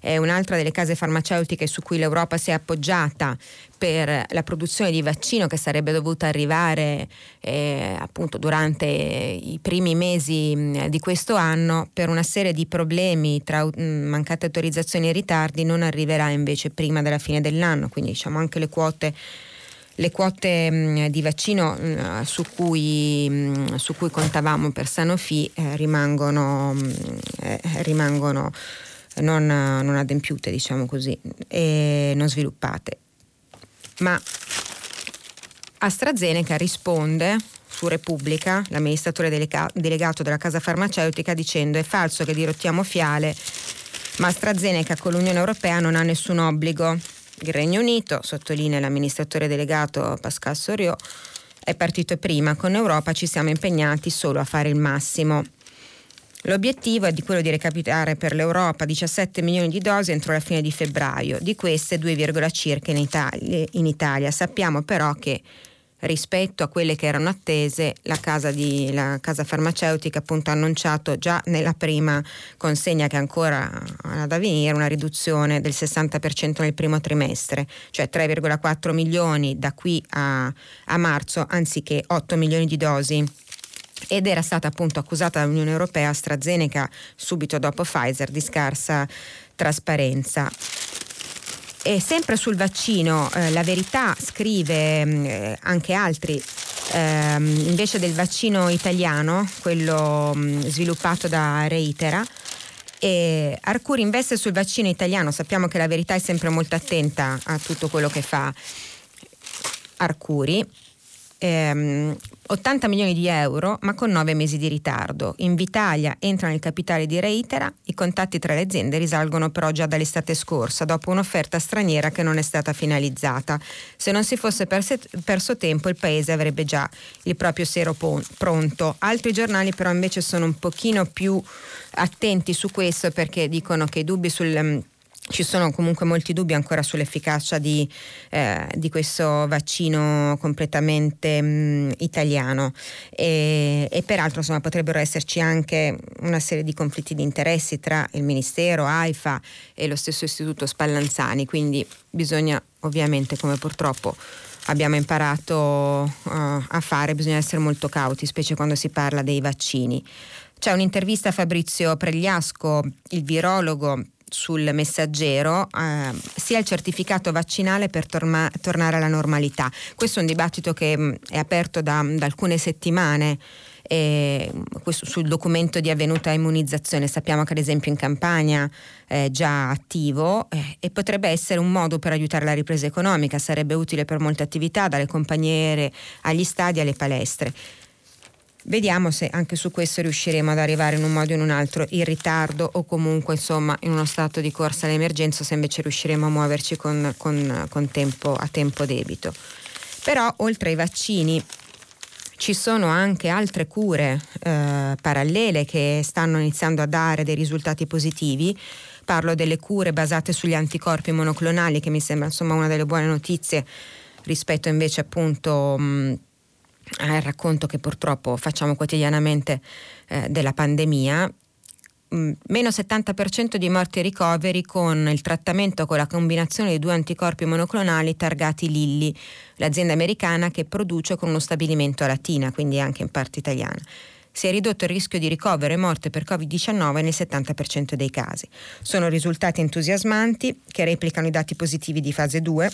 è un'altra delle case farmaceutiche su cui l'Europa si è appoggiata per la produzione di vaccino che sarebbe dovuta arrivare eh, appunto durante i primi mesi di questo anno. Per una serie di problemi tra mancate autorizzazioni e ritardi non arriverà invece prima della fine dell'anno. Quindi diciamo anche le quote le quote mh, di vaccino mh, su, cui, mh, su, cui, contavamo per Sanofi eh, rimangono, eh, rimangono non, non adempiute, diciamo così, e non sviluppate. Ma AstraZeneca risponde su Repubblica, l'amministratore delega- delegato della casa farmaceutica, dicendo è falso che dirottiamo fiale, ma AstraZeneca con l'Unione Europea non ha nessun obbligo. Il Regno Unito, sottolinea l'amministratore delegato Pascal Soriot, è partito prima, con Europa ci siamo impegnati solo a fare il massimo. L'obiettivo è di quello di recapitare per l'Europa 17 milioni di dosi entro la fine di febbraio, di queste 2, circa in Italia, in Italia. Sappiamo però che rispetto a quelle che erano attese, la casa, di, la casa farmaceutica appunto ha annunciato già nella prima consegna che ancora ha da venire una riduzione del 60% nel primo trimestre, cioè 3,4 milioni da qui a, a marzo anziché 8 milioni di dosi ed era stata appunto accusata dall'Unione Europea AstraZeneca subito dopo Pfizer di scarsa trasparenza. E sempre sul vaccino, eh, la verità scrive mm, eh, anche altri, eh, invece del vaccino italiano, quello mh, mm, sviluppato da Reitera, e Arcuri investe sul vaccino italiano, sappiamo che la verità è sempre molto attenta a tutto quello che fa Arcuri ehm, 80 milioni di euro ma con 9 mesi di ritardo. Invitalia entra nel capitale di Reitera, i contatti tra le aziende risalgono però già dall'estate scorsa, dopo un'offerta straniera che non è stata finalizzata. Se non si fosse perso tempo il paese avrebbe già il proprio sero pronto. Altri giornali però invece sono un pochino più attenti su questo perché dicono che i dubbi sul ci sono comunque molti dubbi ancora sull'efficacia di, eh, di questo vaccino completamente mh, italiano e, e peraltro insomma, potrebbero esserci anche una serie di conflitti di interessi tra il Ministero, AIFA e lo stesso Istituto Spallanzani, quindi bisogna ovviamente come purtroppo abbiamo imparato uh, a fare, bisogna essere molto cauti, specie quando si parla dei vaccini. C'è un'intervista a Fabrizio Pregliasco, il virologo sul messaggero eh, sia il certificato vaccinale per torma- tornare alla normalità. Questo è un dibattito che mh, mm, è aperto da, da alcune settimane eh, sul documento di avvenuta immunizzazione. Sappiamo che ad esempio in Campania è già attivo eh, e potrebbe essere un modo per aiutare la ripresa economica, sarebbe utile per molte attività, dalle compagnie agli stadi alle palestre. Vediamo se anche su questo riusciremo ad arrivare in un modo o in un altro in ritardo o comunque insomma in uno stato di corsa all'emergenza se invece riusciremo a muoverci con, con, con tempo, a tempo debito. Però oltre ai vaccini ci sono anche altre cure eh, parallele che stanno iniziando a dare dei risultati positivi. Parlo delle cure basate sugli anticorpi monoclonali che mi sembra insomma una delle buone notizie rispetto invece appunto mh, al racconto che purtroppo facciamo quotidianamente eh, della pandemia, mm, meno 70% di morti e ricoveri con il trattamento con la combinazione di due anticorpi monoclonali targati Lilly, l'azienda americana che produce con uno stabilimento a Latina, quindi anche in parte italiana. Si è ridotto il rischio di ricovero e morte per Covid-19 nel 70% dei casi. Sono risultati entusiasmanti che replicano i dati positivi di fase 2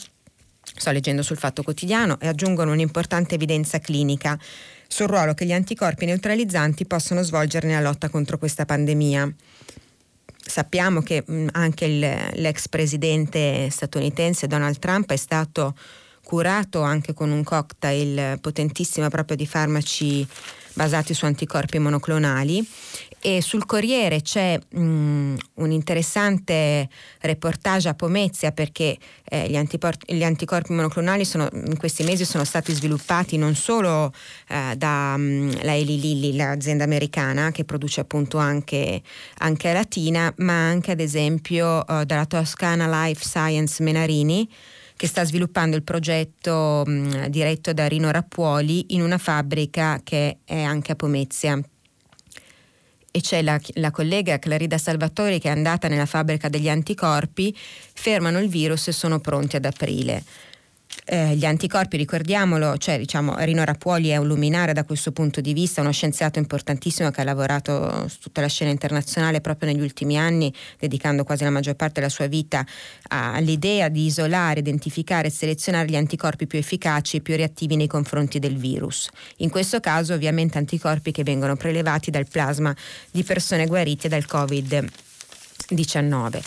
sto leggendo sul Fatto Quotidiano, e aggiungono un'importante evidenza clinica sul ruolo che gli anticorpi neutralizzanti possono svolgere nella lotta contro questa pandemia. Sappiamo che mh, anche il, l'ex presidente statunitense Donald Trump è stato curato anche con un cocktail potentissimo proprio di farmaci basati su anticorpi monoclonali. E sul Corriere c'è um, un interessante reportage a Pomezia perché eh, gli, antipor- gli, anticorpi monoclonali sono, in questi mesi sono stati sviluppati non solo eh, da um, la Eli Lilly, l'azienda americana che produce appunto anche, anche Latina, ma anche ad esempio uh, dalla Toscana Life Science Menarini che sta sviluppando il progetto mh, diretto da Rino Rappuoli in una fabbrica che è anche a Pomezia. E c'è la, la, collega Clarida Salvatori che è andata nella fabbrica degli anticorpi, fermano il virus e sono pronti ad aprile eh, gli anticorpi, ricordiamolo, cioè diciamo Rino Rappuoli è un luminare da questo punto di vista, uno scienziato importantissimo che ha lavorato su tutta la scena internazionale proprio negli ultimi anni, dedicando quasi la maggior parte della sua vita all'idea di isolare, identificare e selezionare gli anticorpi più efficaci e più reattivi nei confronti del virus. In questo caso ovviamente anticorpi che vengono prelevati dal plasma di persone guarite dal Covid-19.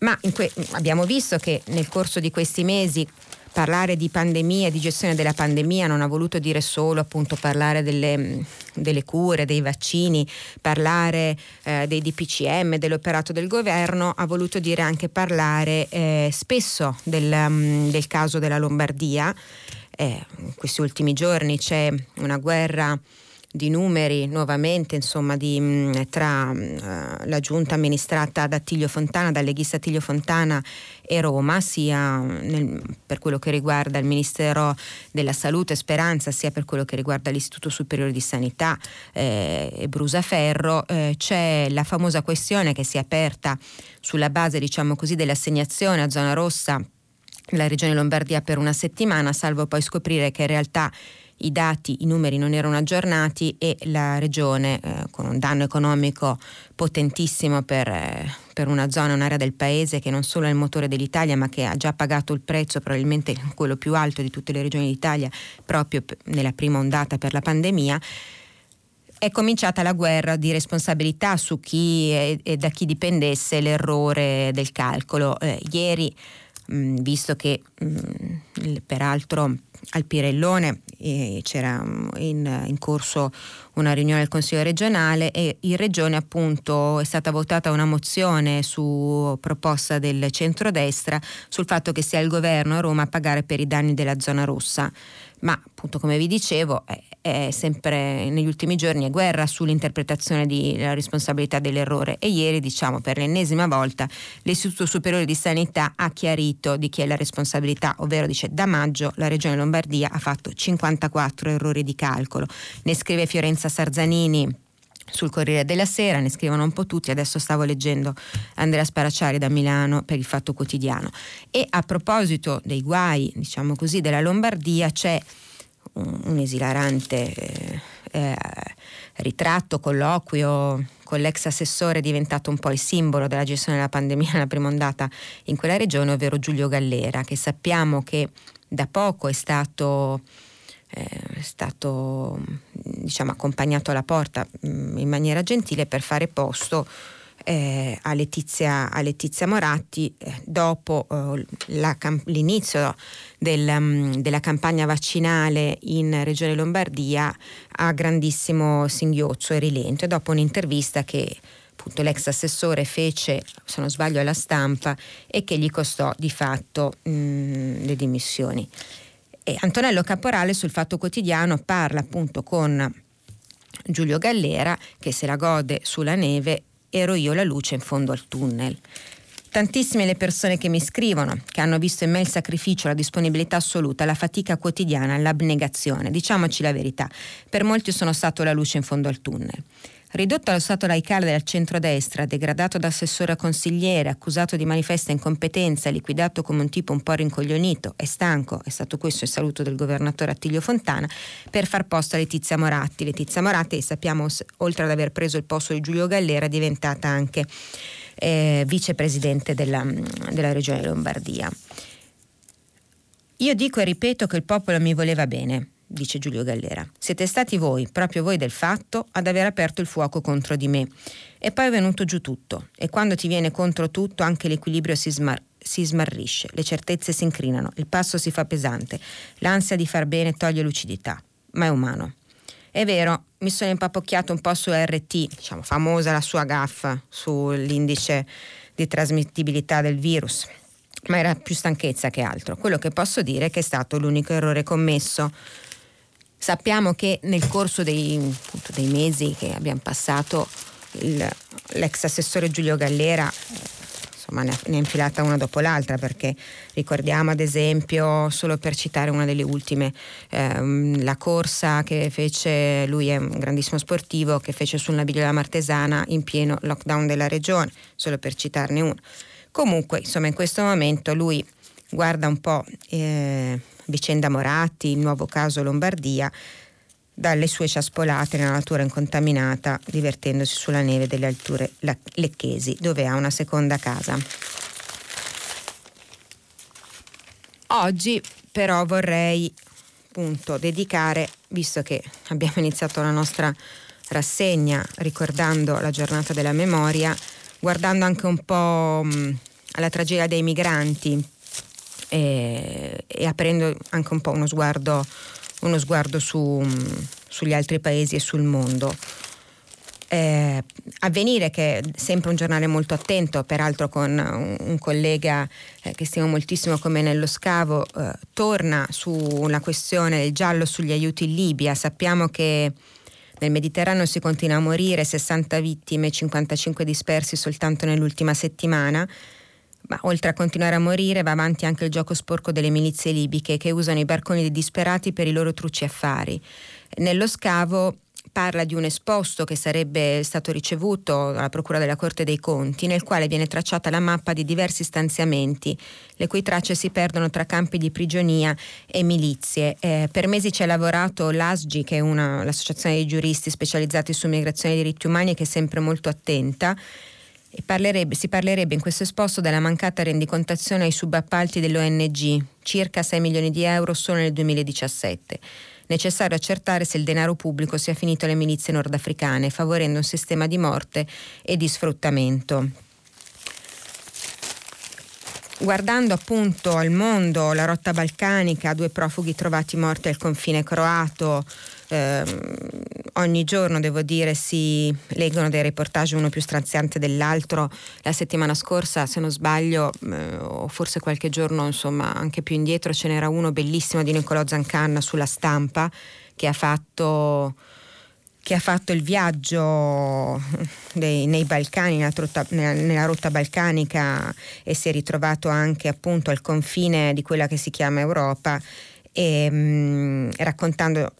Ma que- abbiamo visto che nel corso di questi mesi parlare di pandemia, di gestione della pandemia non ha voluto dire solo appunto parlare delle, delle cure, dei vaccini, parlare eh, dei DPCM, dell'operato del governo, ha voluto dire anche parlare eh, spesso del, um, del, caso della Lombardia. Eh, in questi ultimi giorni c'è una guerra di numeri nuovamente insomma, di, mm, tra uh, la giunta amministrata da Attilio Fontana, dal leghista Attilio Fontana e Roma, sia nel, per quello che riguarda il Ministero della Salute e Speranza, sia per quello che riguarda l'Istituto Superiore di Sanità eh, e Brusaferro, eh, c'è la famosa questione che si è aperta sulla base diciamo così, dell'assegnazione a zona rossa della Regione Lombardia per una settimana, salvo poi scoprire che in realtà i dati, i numeri non erano aggiornati e la regione eh, con un danno economico potentissimo per, eh, per, una zona, un'area del paese che non solo è il motore dell'Italia ma che ha già pagato il prezzo, probabilmente quello più alto di tutte le regioni d'Italia proprio nella prima ondata per la pandemia, è cominciata la guerra di responsabilità su chi e, da chi dipendesse l'errore del calcolo. Eh, ieri, mh, visto che mh, peraltro al Pirellone c'era mm, in, in, corso una riunione del Consiglio regionale e in regione appunto è stata votata una mozione su proposta del centrodestra sul fatto che sia il governo a Roma a pagare per i danni della zona rossa. Ma appunto come vi dicevo è sempre negli ultimi giorni è guerra sull'interpretazione della responsabilità dell'errore e ieri diciamo per l'ennesima volta l'Istituto Superiore di Sanità ha chiarito di chi è la responsabilità, ovvero dice da maggio la Regione Lombardia ha fatto 54 errori di calcolo. Ne scrive Fiorenza Sarzanini sul Corriere della Sera, ne scrivono un po' tutti, adesso stavo leggendo Andrea Sparacciari da Milano per il Fatto Quotidiano. E a proposito dei guai, diciamo così, della Lombardia c'è un, un esilarante eh, eh, ritratto, colloquio con l'ex assessore diventato un po' il simbolo della gestione della pandemia nella prima ondata in quella regione, ovvero Giulio Gallera, che sappiamo che da poco è stato è stato diciamo, accompagnato alla porta mm, in maniera gentile per fare posto eh, a, Letizia, a, Letizia, Moratti eh, dopo eh, la, l'inizio del, um, della campagna vaccinale in Regione Lombardia a grandissimo singhiozzo e rilento e dopo un'intervista che appunto l'ex assessore fece, se non sbaglio, alla stampa e che gli costò di fatto mh, mm, le dimissioni. E Antonello Caporale sul Fatto Quotidiano parla appunto con Giulio Gallera che se la gode sulla neve ero io la luce in fondo al tunnel. Tantissime le persone che mi scrivono, che hanno visto in me il sacrificio, la disponibilità assoluta, la fatica quotidiana, l'abnegazione. Diciamoci la verità, per molti sono stato la luce in fondo al tunnel. Ridotto allo stato laicale del centrodestra, degradato da assessore a consigliere, accusato di manifesta incompetenza, liquidato come un tipo un po' rincoglionito e stanco, è stato questo il saluto del governatore Attilio Fontana, per far posto a Letizia Moratti. Letizia Moratti, sappiamo, oltre ad aver preso il posto di Giulio Gallera, è diventata anche eh, vicepresidente della, della regione Lombardia. Io dico e ripeto che il popolo mi voleva bene dice Giulio Gallera. Siete stati voi, proprio voi del fatto, ad aver aperto il fuoco contro di me. E poi è venuto giù tutto. E quando ti viene contro tutto anche l'equilibrio si, smar- si smarrisce, le certezze si incrinano, il passo si fa pesante, l'ansia di far bene toglie lucidità. Ma è umano. È vero, mi sono impapocchiato un po' su RT, diciamo famosa la sua gaffa sull'indice di trasmittibilità del virus, ma era più stanchezza che altro. Quello che posso dire è che è stato l'unico errore commesso. Sappiamo che nel corso dei, appunto, dei mesi che abbiamo passato il, l'ex assessore Giulio Gallera insomma ne ha, infilata una dopo l'altra perché ricordiamo ad esempio, solo per citare una delle ultime, ehm, la corsa che fece, lui è un grandissimo sportivo, che fece sul Naviglio della Martesana in pieno lockdown della regione, solo per citarne una. Comunque, insomma, in questo momento lui guarda un po' eh, vicenda Moratti, il nuovo caso Lombardia, dalle sue ciaspolate nella natura incontaminata, divertendosi sulla neve delle alture lecchesi, dove ha una seconda casa. Oggi però vorrei appunto dedicare, visto che abbiamo iniziato la nostra rassegna ricordando la giornata della memoria, guardando anche un po' alla tragedia dei migranti e, e aprendo anche un po' uno sguardo uno sguardo su, sugli altri paesi e sul mondo. Eh, Avvenire, che è sempre un giornale molto attento, peraltro con un, un collega eh, che stimo moltissimo come Nello Scavo, eh, torna sulla questione del giallo sugli aiuti in Libia. Sappiamo che nel Mediterraneo si continua a morire, 60 vittime, 55 dispersi soltanto nell'ultima settimana. Ma oltre a continuare a morire va avanti anche il gioco sporco delle milizie libiche che usano i barconi dei disperati per i loro truci affari. Nello scavo parla di un esposto che sarebbe stato ricevuto dalla Procura della Corte dei Conti, nel quale viene tracciata la mappa di diversi stanziamenti, le cui tracce si perdono tra campi di prigionia e milizie. Eh, per mesi ci ha lavorato l'ASGI, che è una, l'associazione dei giuristi specializzati su migrazione e diritti umani che è sempre molto attenta Parlerebbe, si parlerebbe in questo esposto della mancata rendicontazione ai subappalti dell'ONG, circa 6 milioni di euro solo nel 2017. Necessario accertare se il denaro pubblico sia finito alle milizie nordafricane, favorendo un sistema di morte e di sfruttamento. Guardando appunto al mondo, la rotta balcanica, due profughi trovati morti al confine croato, eh, ogni giorno devo dire si leggono dei reportage uno più straziante dell'altro. La settimana scorsa, se non sbaglio, eh, o forse qualche giorno insomma anche più indietro, ce n'era uno bellissimo di Niccolò Zancanna sulla stampa che ha fatto che ha fatto il viaggio dei, nei Balcani, nella, rotta, nella, nella, rotta balcanica e si è ritrovato anche appunto al confine di quella che si chiama Europa e mh, mm, raccontando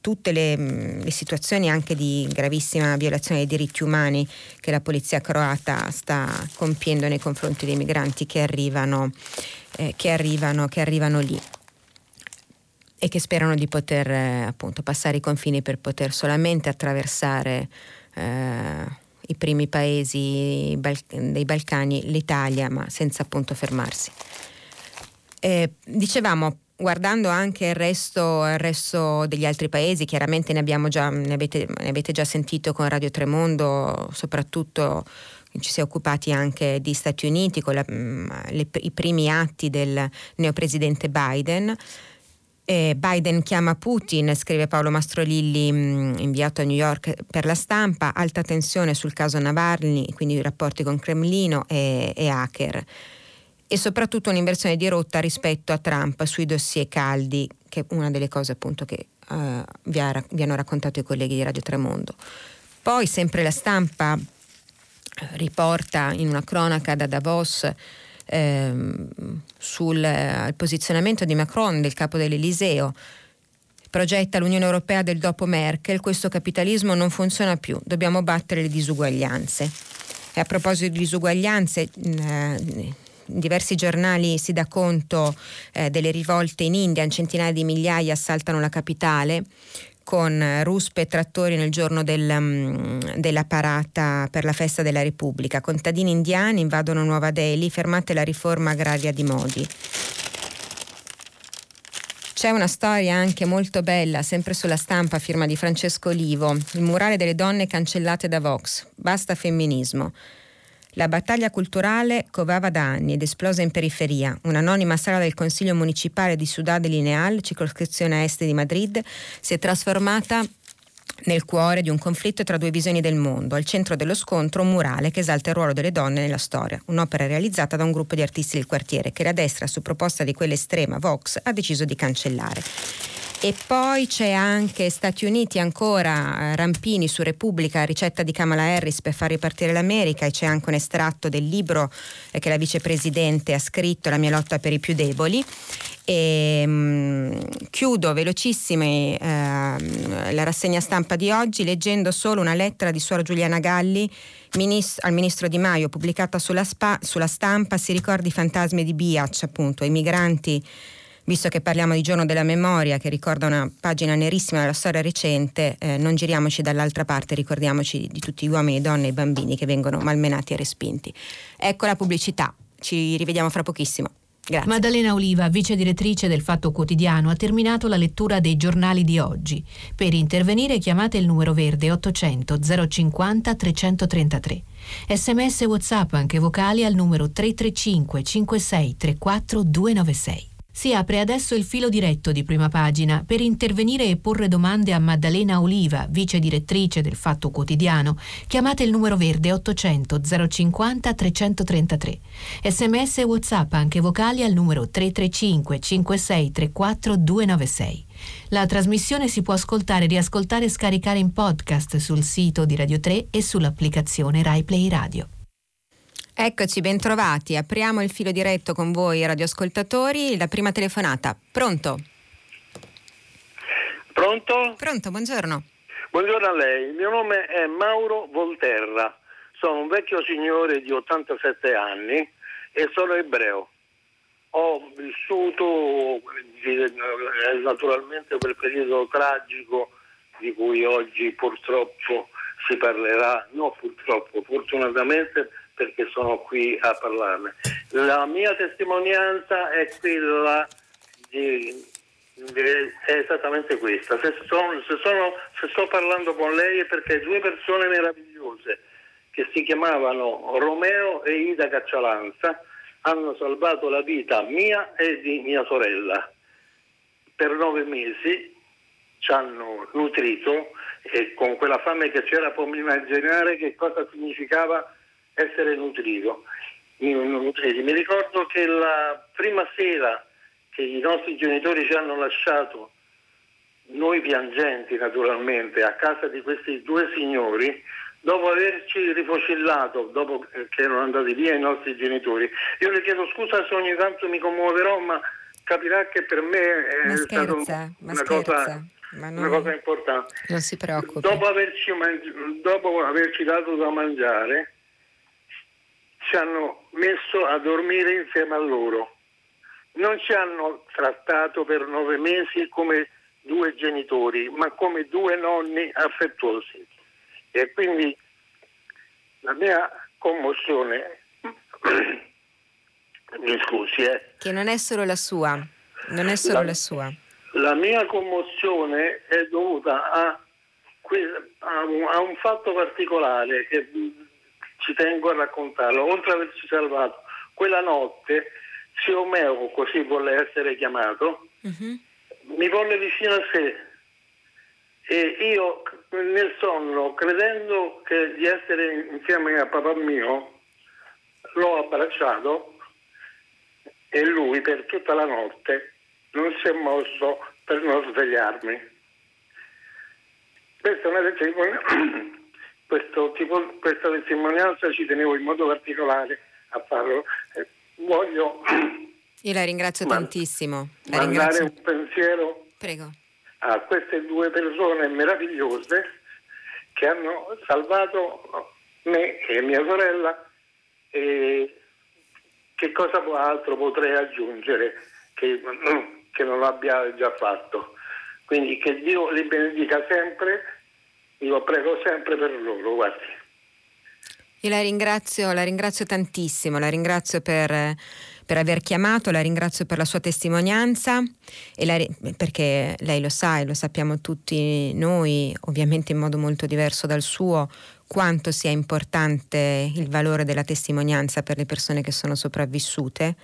tutte le, mm, le, situazioni anche di gravissima violazione dei diritti umani che la polizia croata sta compiendo nei confronti dei migranti che arrivano, eh, che arrivano, che arrivano lì e che sperano di poter eh, appunto passare i confini per poter solamente attraversare eh, i primi paesi dei Balcani, l'Italia, ma senza appunto fermarsi. Eh, dicevamo guardando anche il resto, il resto, degli altri paesi, chiaramente ne, già, ne, avete, ne, avete, già sentito con Radio Tremondo, soprattutto ci si è occupati anche di Stati Uniti con la, mm, le, i primi atti del neopresidente Biden. Biden chiama Putin, scrive Paolo Mastrolilli, mm, inviato a New York per la stampa, alta tensione sul caso Navalny, quindi i rapporti con Cremlino e, e hacker e soprattutto un'inversione di rotta rispetto a Trump sui dossier caldi, che è una delle cose appunto che uh, vi, ha, vi, hanno raccontato i colleghi di Radio Tremondo. Poi sempre la stampa eh, riporta in una cronaca da Davos ehm, sul eh, posizionamento di Macron, del capo dell'Eliseo, progetta l'Unione Europea del dopo Merkel, questo capitalismo non funziona più, dobbiamo battere le disuguaglianze. E a proposito di disuguaglianze, eh, diversi giornali si dà conto eh, delle rivolte in India, centinaia di migliaia assaltano la capitale con ruspe e trattori nel giorno del, um, della parata per la festa della Repubblica. Contadini indiani invadono Nuova Delhi, fermate la riforma agraria di Modi. C'è una storia anche molto bella, sempre sulla stampa, firma di Francesco Olivo, il murale delle donne cancellate da Vox, basta femminismo. La battaglia culturale covava da anni ed esplosa in periferia. Un'anonima sala del Consiglio municipale di Ciudad Lineal, circoscrizione est di Madrid, si è trasformata nel cuore di un conflitto tra due visioni del mondo, al centro dello scontro un murale che esalta il ruolo delle donne nella storia, un'opera realizzata da un gruppo di artisti del quartiere che la destra, su proposta di quell'estrema Vox, ha deciso di cancellare. E poi c'è anche Stati Uniti ancora, Rampini su Repubblica, ricetta di Kamala Harris per far ripartire l'America e c'è anche un estratto del libro eh, che la vicepresidente ha scritto, La mia lotta per i più deboli. E, mh, mm, chiudo velocissime eh, la rassegna stampa di oggi leggendo solo una lettera di Suora Giuliana Galli Minist- al ministro Di Maio pubblicata sulla, spa- sulla stampa. Si ricordi i fantasmi di Biac, appunto, i migranti visto che parliamo di giorno della memoria che ricorda una pagina nerissima della storia recente, eh, non giriamoci dall'altra parte, ricordiamoci di tutti gli uomini, donne e bambini che vengono malmenati e respinti. Ecco la pubblicità, ci rivediamo fra pochissimo. Grazie. Maddalena Oliva, vice direttrice del Fatto Quotidiano, ha terminato la lettura dei giornali di oggi. Per intervenire chiamate il numero verde 800 050 333. Sms WhatsApp anche vocali al numero 335 56 34 296. Si apre adesso il filo diretto di prima pagina per intervenire e porre domande a Maddalena Oliva, vice direttrice del Fatto Quotidiano. Chiamate il numero verde 800 050 333. Sms e WhatsApp anche vocali al numero 335 5634 296. La trasmissione si può ascoltare, riascoltare e scaricare in podcast sul sito di Radio 3 e sull'applicazione RaiPlay Radio. Eccoci, bentrovati. Apriamo il filo diretto con voi radioascoltatori. La prima telefonata. Pronto? Pronto? Pronto, buongiorno. Buongiorno a lei. Il mio nome è Mauro Volterra. Sono un vecchio signore di 87 anni e sono ebreo. Ho vissuto eh, naturalmente quel periodo tragico di cui oggi purtroppo si parlerà, no purtroppo, fortunatamente perché sono qui a parlarne. La mia testimonianza è quella di, è esattamente questa. Se, sono, se, sono, se sto parlando con lei è perché due persone meravigliose che si chiamavano Romeo e Ida Caccialanza hanno salvato la vita mia e di mia sorella. Per nove mesi ci hanno nutrito e con quella fame che c'era può immaginare che cosa significava essere nutrito. Mi ricordo che la prima sera che i nostri genitori ci hanno lasciato, noi piangenti naturalmente, a casa di questi due signori, dopo averci rifocillato, dopo che erano andati via i nostri genitori, io le chiedo scusa se ogni tanto mi commuoverò, ma capirà che per me è stata una, cosa, non, una cosa importante. Non si preoccupi. Dopo averci, dopo averci dato da mangiare, ci hanno messo a dormire insieme a loro. Non ci hanno trattato per nove mesi come due genitori, ma come due nonni affettuosi. E quindi la mia commozione, mi scusi, eh. Che non è solo la sua, non è solo la, la sua. La mia commozione è dovuta a, a, un, a un fatto particolare che ci tengo a raccontarlo, oltre ad averci salvato quella notte, zio Meo, così volle essere chiamato, uh-huh. mi volle vicino a sé e io nel sonno, credendo di essere insieme a papà mio, l'ho abbracciato e lui per tutta la notte non si è mosso per non svegliarmi. Questa è una testimonianza questo tipo, questa testimonianza ci tenevo in modo particolare a farlo. Eh, voglio Io la ringrazio man- tantissimo. La mandare ringrazio. un pensiero Prego. a queste due persone meravigliose che hanno salvato me e mia sorella e che cosa altro potrei aggiungere che, che non abbia già fatto. Quindi che Dio li benedica sempre io prego sempre per loro, guardi. Io la ringrazio, la ringrazio tantissimo, la ringrazio per, per, aver chiamato, la ringrazio per la sua testimonianza, la, perché lei lo sa e lo sappiamo tutti noi, ovviamente in modo molto diverso dal suo, quanto sia importante il valore della testimonianza per le persone che sono sopravvissute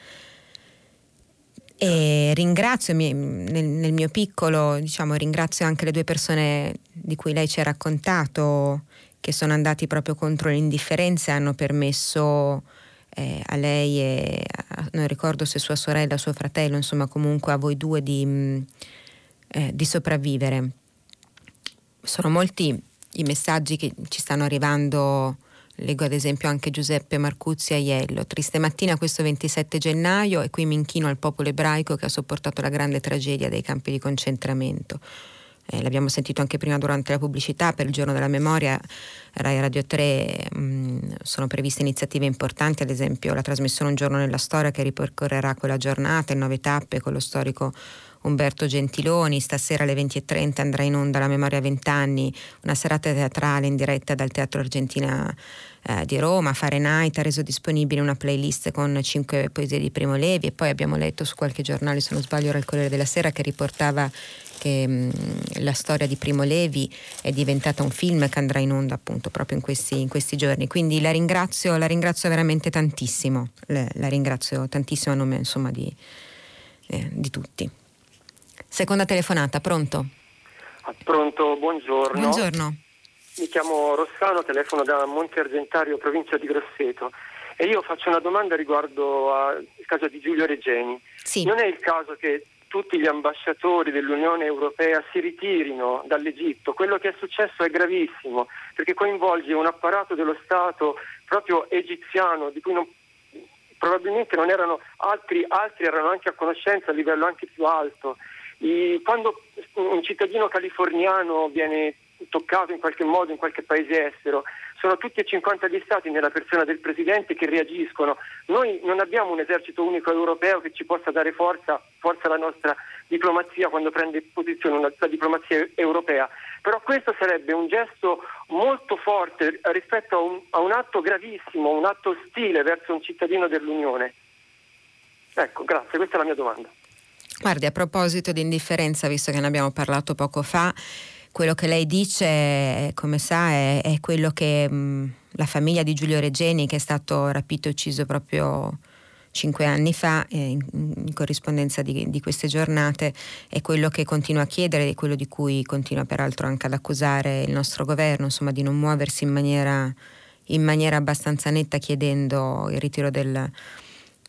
E ringrazio nel, nel, mio piccolo, diciamo, ringrazio anche le due persone di cui lei ci ha raccontato che sono andati proprio contro l'indifferenza e hanno permesso eh, a lei e a, non ricordo se sua sorella o suo fratello, insomma comunque a voi due di, mm, eh, di sopravvivere. Sono molti i messaggi che ci stanno arrivando Leggo ad esempio anche Giuseppe Marcuzzi Aiello. Triste mattina questo 27 gennaio e qui mi inchino al popolo ebraico che ha sopportato la grande tragedia dei campi di concentramento. Eh, l'abbiamo sentito anche prima durante la pubblicità, per il giorno della memoria Rai Radio 3 mh, mm, sono previste iniziative importanti, ad esempio la trasmissione Un giorno nella storia che ripercorrerà quella giornata in nove tappe con lo storico Umberto Gentiloni, stasera alle 20.30 andrà in onda La memoria vent'anni, una serata teatrale in diretta dal Teatro Argentina eh, di Roma, Fahrenheit ha reso disponibile una playlist con cinque poesie di Primo Levi e poi abbiamo letto su qualche giornale, se non sbaglio era il Corriere della Sera, che riportava che mh, la storia di Primo Levi è diventata un film che andrà in onda appunto proprio in questi, in questi giorni. Quindi la ringrazio, la ringrazio veramente tantissimo, la, la ringrazio tantissimo a nome insomma di, eh, di tutti. Seconda telefonata, pronto? Ah, pronto, buongiorno. Buongiorno. Mi chiamo Rossano, telefono da Monte Argentario, provincia di Grosseto. E io faccio una domanda riguardo al caso di Giulio Regeni. Sì. Non è il caso che tutti gli ambasciatori dell'Unione Europea si ritirino dall'Egitto. Quello che è successo è gravissimo perché coinvolge un apparato dello Stato proprio egiziano di cui non, probabilmente non erano altri, altri erano anche a conoscenza a livello anche più alto. I, quando un cittadino californiano viene toccato in qualche modo in qualche paese estero, sono tutti e 50 gli stati nella persona del presidente che reagiscono. Noi non abbiamo un esercito unico europeo che ci possa dare forza, forza alla nostra diplomazia quando prende posizione la diplomazia europea. Però questo sarebbe un gesto molto forte rispetto a un, a un atto gravissimo, un atto ostile verso un cittadino dell'Unione. Ecco, grazie, questa è la mia domanda. Guardi, a proposito di indifferenza, visto che ne abbiamo parlato poco fa, quello che lei dice, come sa, è, è quello che mh, la famiglia di Giulio Regeni, che è stato rapito e ucciso proprio cinque anni fa, eh, in, in, corrispondenza di, di, queste giornate, è quello che continua a chiedere e quello di cui continua peraltro anche ad accusare il nostro governo, insomma, di non muoversi in maniera, in maniera abbastanza netta chiedendo il ritiro del,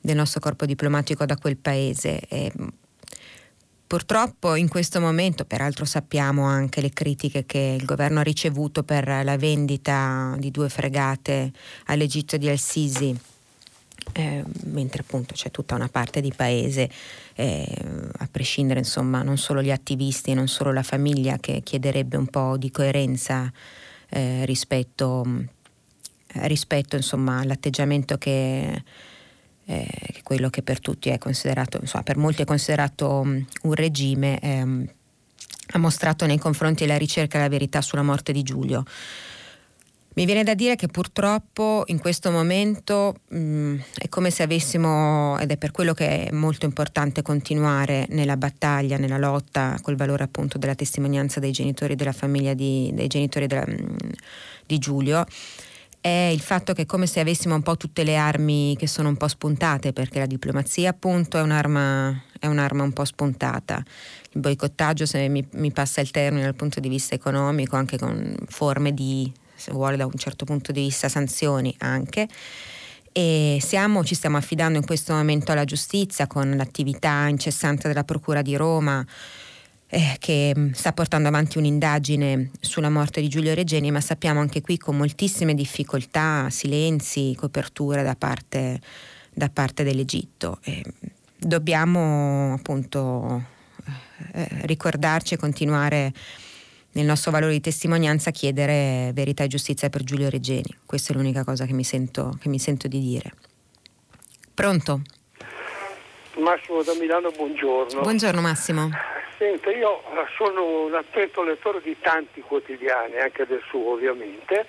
del nostro corpo diplomatico da quel paese. E, Purtroppo in questo momento, peraltro sappiamo anche le critiche che il governo ha ricevuto per la vendita di due fregate all'Egitto di Al-Sisi, eh, mentre appunto c'è tutta una parte di paese, eh, a prescindere insomma non solo gli attivisti, non solo la famiglia che chiederebbe un po' di coerenza eh, rispetto, rispetto insomma, all'atteggiamento che eh, quello che per tutti è considerato, insomma, per molti è considerato um, un regime, ehm, ha mostrato nei confronti della ricerca della verità sulla morte di Giulio. Mi viene da dire che purtroppo in questo momento mh, mm, è come se avessimo, ed è per quello che è molto importante continuare nella battaglia, nella lotta col valore appunto della testimonianza dei genitori della famiglia di, dei genitori della, mm, di Giulio, è il fatto che è come se avessimo un po' tutte le armi che sono un po' spuntate, perché la diplomazia appunto è un'arma, è un'arma un po' spuntata. Il boicottaggio, se mi, mi, passa il termine dal punto di vista economico, anche con forme di, se vuole da un certo punto di vista, sanzioni anche. E siamo, ci stiamo affidando in questo momento alla giustizia con l'attività incessante della Procura di Roma eh, che mm, sta portando avanti un'indagine sulla morte di Giulio Regeni, ma sappiamo anche qui con moltissime difficoltà, silenzi, coperture da parte, da parte dell'Egitto. Eh, dobbiamo appunto eh, ricordarci e continuare nel nostro valore di testimonianza a chiedere verità e giustizia per Giulio Regeni. Questa è l'unica cosa che mi sento, che mi sento di dire. Pronto? Massimo da Milano, buongiorno. Buongiorno Massimo. Senta, io sono un attento lettore di tanti quotidiani, anche del suo ovviamente,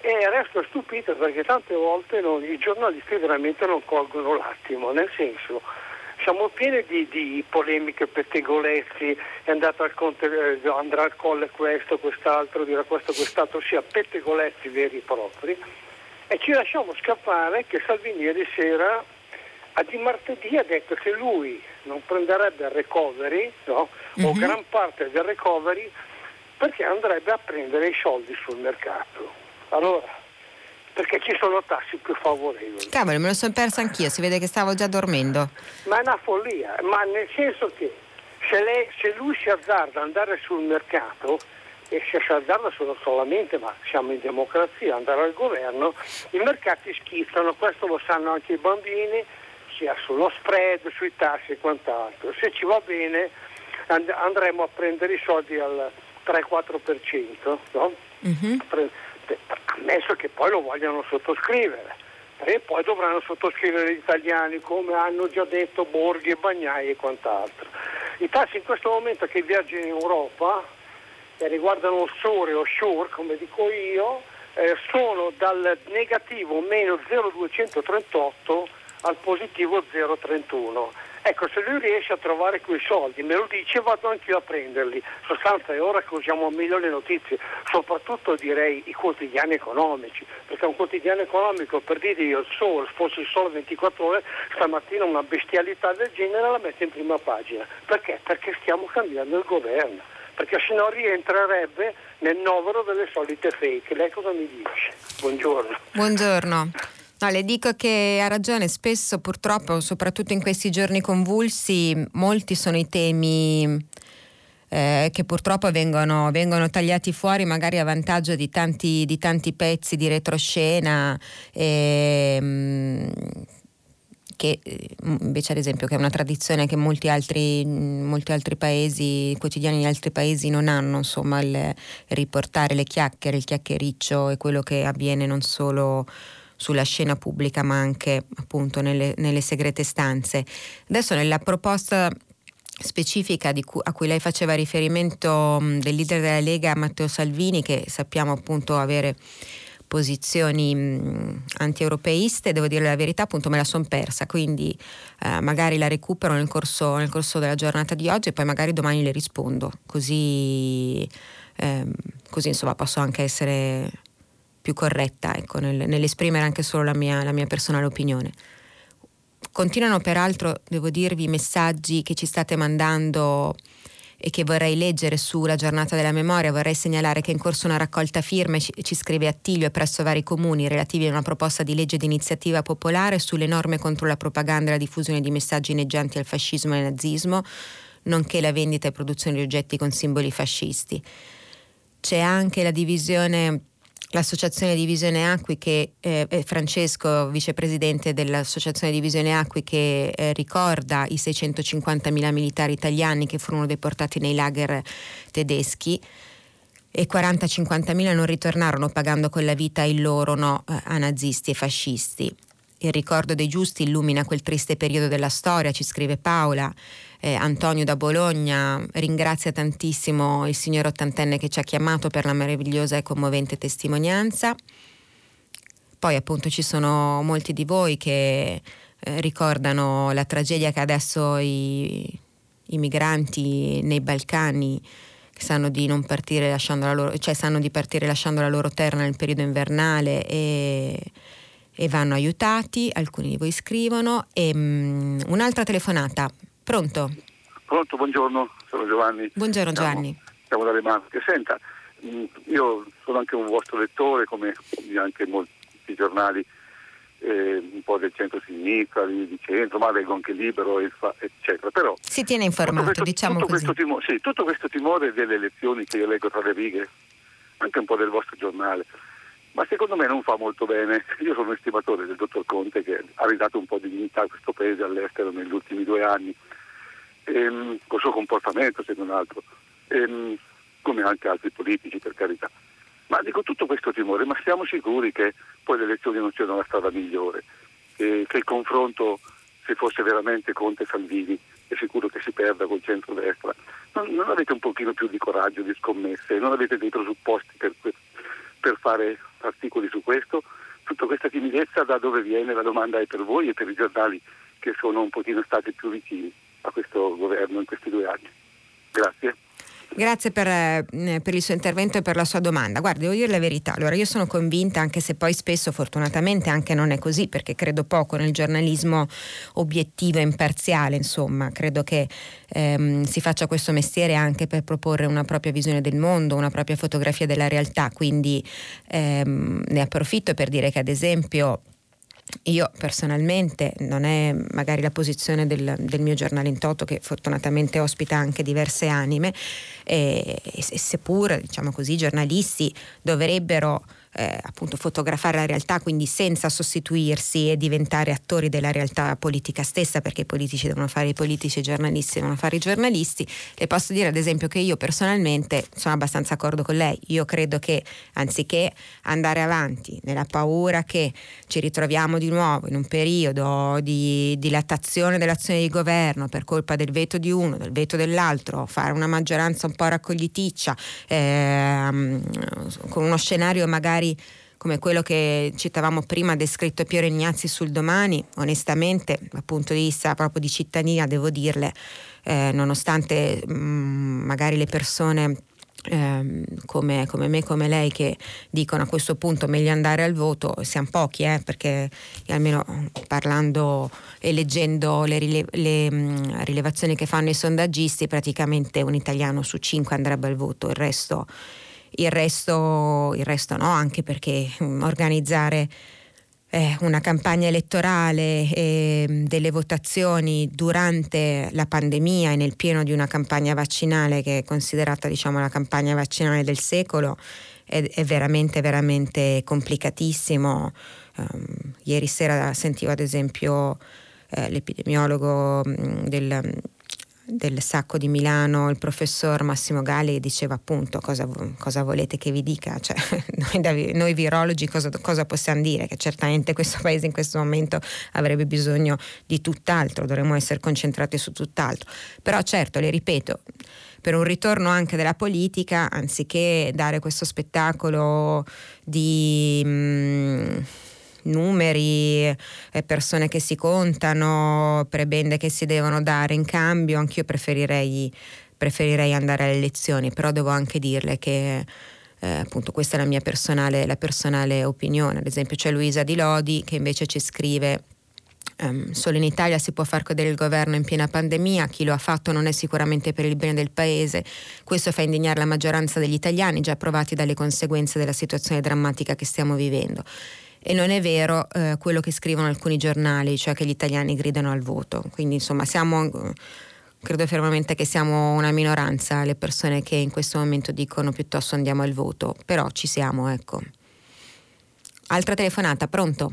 e resto stupito perché tante volte non, i giornalisti veramente non colgono l'attimo, nel senso siamo pieni di, di polemiche, pettegolezzi, è andato al conte, eh, andrà al colle questo, quest'altro, dirà questo, quest'altro, sia pettegolezzi veri e propri, e ci lasciamo scappare che Salvini ieri sera a di martedì ha detto che lui non prenderebbe il recovery, no? o mhm. gran parte del recovery, perché andrebbe a prendere i soldi sul mercato. Allora, perché ci sono tassi più favorevoli. Cavolo, me lo sono persa anch'io, si vede che stavo già dormendo. Ma è una follia, ma nel senso che se, lei, se lui si azzarda ad andare sul mercato, e se si azzarda solo solamente, ma siamo in democrazia, andare al governo, i mercati schizzano, questo lo sanno anche i bambini, sia sullo spread, sui tassi e quant'altro. Se ci va bene and- andremo a prendere i soldi al 3-4%, no? mm-hmm. ammesso che poi lo vogliano sottoscrivere. E poi dovranno sottoscrivere gli italiani come hanno già detto Borghi e Bagnai e quant'altro. I tassi in questo momento che viaggiano in Europa, che riguardano offshore e offshore, come dico io, eh, sono dal negativo meno 0,238 al positivo 0,31. Ecco, se lui riesce a trovare quei soldi, me lo dice, vado anch'io a prenderli. Sostanza è ora che usiamo meglio le notizie, soprattutto direi i quotidiani economici, perché un quotidiano economico, per dire io il fosse il sole 24 ore, stamattina una bestialità del genere la mette in prima pagina. Perché? Perché stiamo cambiando il governo perché se no rientrerebbe nel novero delle solite fake. Lei cosa mi dice? Buongiorno. Buongiorno. No, le dico che ha ragione, spesso purtroppo, soprattutto in questi giorni convulsi, molti sono i temi eh, che purtroppo vengono, vengono, tagliati fuori magari a vantaggio di tanti, di tanti pezzi di retroscena. Eh, che invece ad esempio che è una tradizione che molti altri, molti altri paesi, quotidiani di altri paesi non hanno, insomma, il riportare le chiacchiere, il chiacchiericcio e quello che avviene non solo sulla scena pubblica ma anche appunto nelle, nelle segrete stanze. Adesso nella proposta specifica cu- a cui lei faceva riferimento mh, del leader della Lega Matteo Salvini che sappiamo appunto avere posizioni mh, anti-europeiste, devo dire la verità, appunto me la sono persa, quindi eh, magari la recupero nel corso, nel corso, della giornata di oggi e poi magari domani le rispondo, così, ehm, così insomma posso anche essere più corretta ecco, nel, nell'esprimere anche solo la mia, la mia personale opinione. Continuano peraltro, devo dirvi, i messaggi che ci state mandando e che vorrei leggere sulla giornata della memoria, vorrei segnalare che è in corso una raccolta firme, ci, ci scrive Attilio, presso vari comuni relativi a una proposta di legge di iniziativa popolare sulle norme contro la propaganda e la diffusione di messaggi inneggianti al fascismo e al nazismo, nonché la vendita e produzione di oggetti con simboli fascisti. C'è anche la divisione l'associazione Divisione Acqui che eh, Francesco, vicepresidente dell'associazione Divisione Acqui che eh, ricorda i 650.000 militari italiani che furono deportati nei lager tedeschi e 40-50.000 non ritornarono pagando con la vita il loro no eh, a nazisti e fascisti. Il ricordo dei giusti illumina quel triste periodo della storia, ci scrive Paola eh, Antonio da Bologna ringrazia tantissimo il signor ottantenne che ci ha chiamato per la meravigliosa e commovente testimonianza. Poi appunto ci sono molti di voi che eh, ricordano la tragedia che adesso i, i migranti nei Balcani sanno di non partire lasciando la loro, cioè sanno di partire lasciando la loro terra nel periodo invernale e, e vanno aiutati, alcuni di voi scrivono. E, um, un'altra telefonata. Pronto? Pronto, buongiorno, sono Giovanni. Buongiorno Giovanni. Siamo, siamo dalle Marche. Senta, mm, io sono anche un vostro lettore, come anche molti giornali, eh, un po' del centro-sinistra, di, centro, ma leggo anche libero, eccetera. Però, si tiene informato, questo, diciamo tutto così. Questo timore, sì, tutto questo timore delle elezioni che io leggo tra le righe, anche un po' del vostro giornale, ma secondo me non fa molto bene. Io sono un estimatore del dottor Conte che ha ridato un po' di dignità a questo paese all'estero negli ultimi due anni, ehm, col suo comportamento se non altro, ehm, come anche altri politici per carità. Ma dico tutto questo timore, ma siamo sicuri che poi le elezioni non siano la strada migliore, che, che il confronto, se fosse veramente Conte Salvini, è sicuro che si perda col centro-destra. Non, non avete un pochino più di coraggio, di scommesse, non avete dei presupposti per, per fare articoli su questo. Tutta questa timidezza da dove viene? La domanda è per voi e per i giornali che sono un pochino stati più vicini a questo governo in questi due anni. Grazie. Grazie per, eh, per, il suo intervento e per la sua domanda. Guardi, devo dire la verità. Allora, io sono convinta, anche se poi spesso fortunatamente anche non è così, perché credo poco nel giornalismo obiettivo e imparziale, insomma, credo che ehm, si faccia questo mestiere anche per proporre una propria visione del mondo, una propria fotografia della realtà. Quindi ehm, ne approfitto per dire che, ad esempio, io personalmente non è magari la posizione del, del, mio giornale in toto che fortunatamente ospita anche diverse anime e, e seppur diciamo così, i giornalisti dovrebbero eh, appunto fotografare la realtà, quindi senza sostituirsi e diventare attori della realtà politica stessa, perché i politici devono fare i politici e i giornalisti devono fare i giornalisti. Le posso dire ad esempio che io personalmente sono abbastanza d'accordo con lei, io credo che anziché andare avanti nella paura che ci ritroviamo di nuovo in un periodo di dilatazione dell'azione di governo per colpa del veto di uno, del veto dell'altro, fare una maggioranza un po' raccogliticcia, ehm, con uno scenario magari magari come quello che citavamo prima descritto Piero Ignazzi sul domani, onestamente dal punto di vista proprio di cittadina devo dirle, eh, nonostante mh, mm, magari le persone eh, come, come, me, come lei, che dicono a questo punto meglio andare al voto, siamo pochi, eh, perché almeno parlando e leggendo le, rile- le mh, mm, rilevazioni che fanno i sondaggisti, praticamente un italiano su cinque andrebbe al voto, il resto il resto, il resto no, anche perché mm, organizzare eh, una campagna elettorale e mm, delle votazioni durante la pandemia e nel pieno di una campagna vaccinale che è considerata diciamo, la campagna vaccinale del secolo è, è veramente, veramente complicatissimo. Um, ieri sera sentivo ad esempio eh, l'epidemiologo mm, del del Sacco di Milano, il professor Massimo Gali diceva appunto cosa, cosa volete che vi dica, cioè, noi, noi, virologi cosa, cosa, possiamo dire? Che certamente questo paese in questo momento avrebbe bisogno di tutt'altro, dovremmo essere concentrati su tutt'altro. Però certo, le ripeto, per un ritorno anche della politica, anziché dare questo spettacolo di... Mh, mm, numeri, persone che si contano, prebende che si devono dare in cambio, anch'io preferirei, preferirei andare alle elezioni, però devo anche dirle che eh, appunto questa è la mia personale, la personale opinione. Ad esempio c'è Luisa Di Lodi che invece ci scrive Um, solo in Italia si può far cadere il governo in piena pandemia, chi lo ha fatto non è sicuramente per il bene del paese, questo fa indignare la maggioranza degli italiani già provati dalle conseguenze della situazione drammatica che stiamo vivendo e non è vero eh, quello che scrivono alcuni giornali, cioè che gli italiani gridano al voto. Quindi insomma siamo, credo fermamente che siamo una minoranza le persone che in questo momento dicono piuttosto andiamo al voto, però ci siamo, ecco. Altra telefonata, pronto?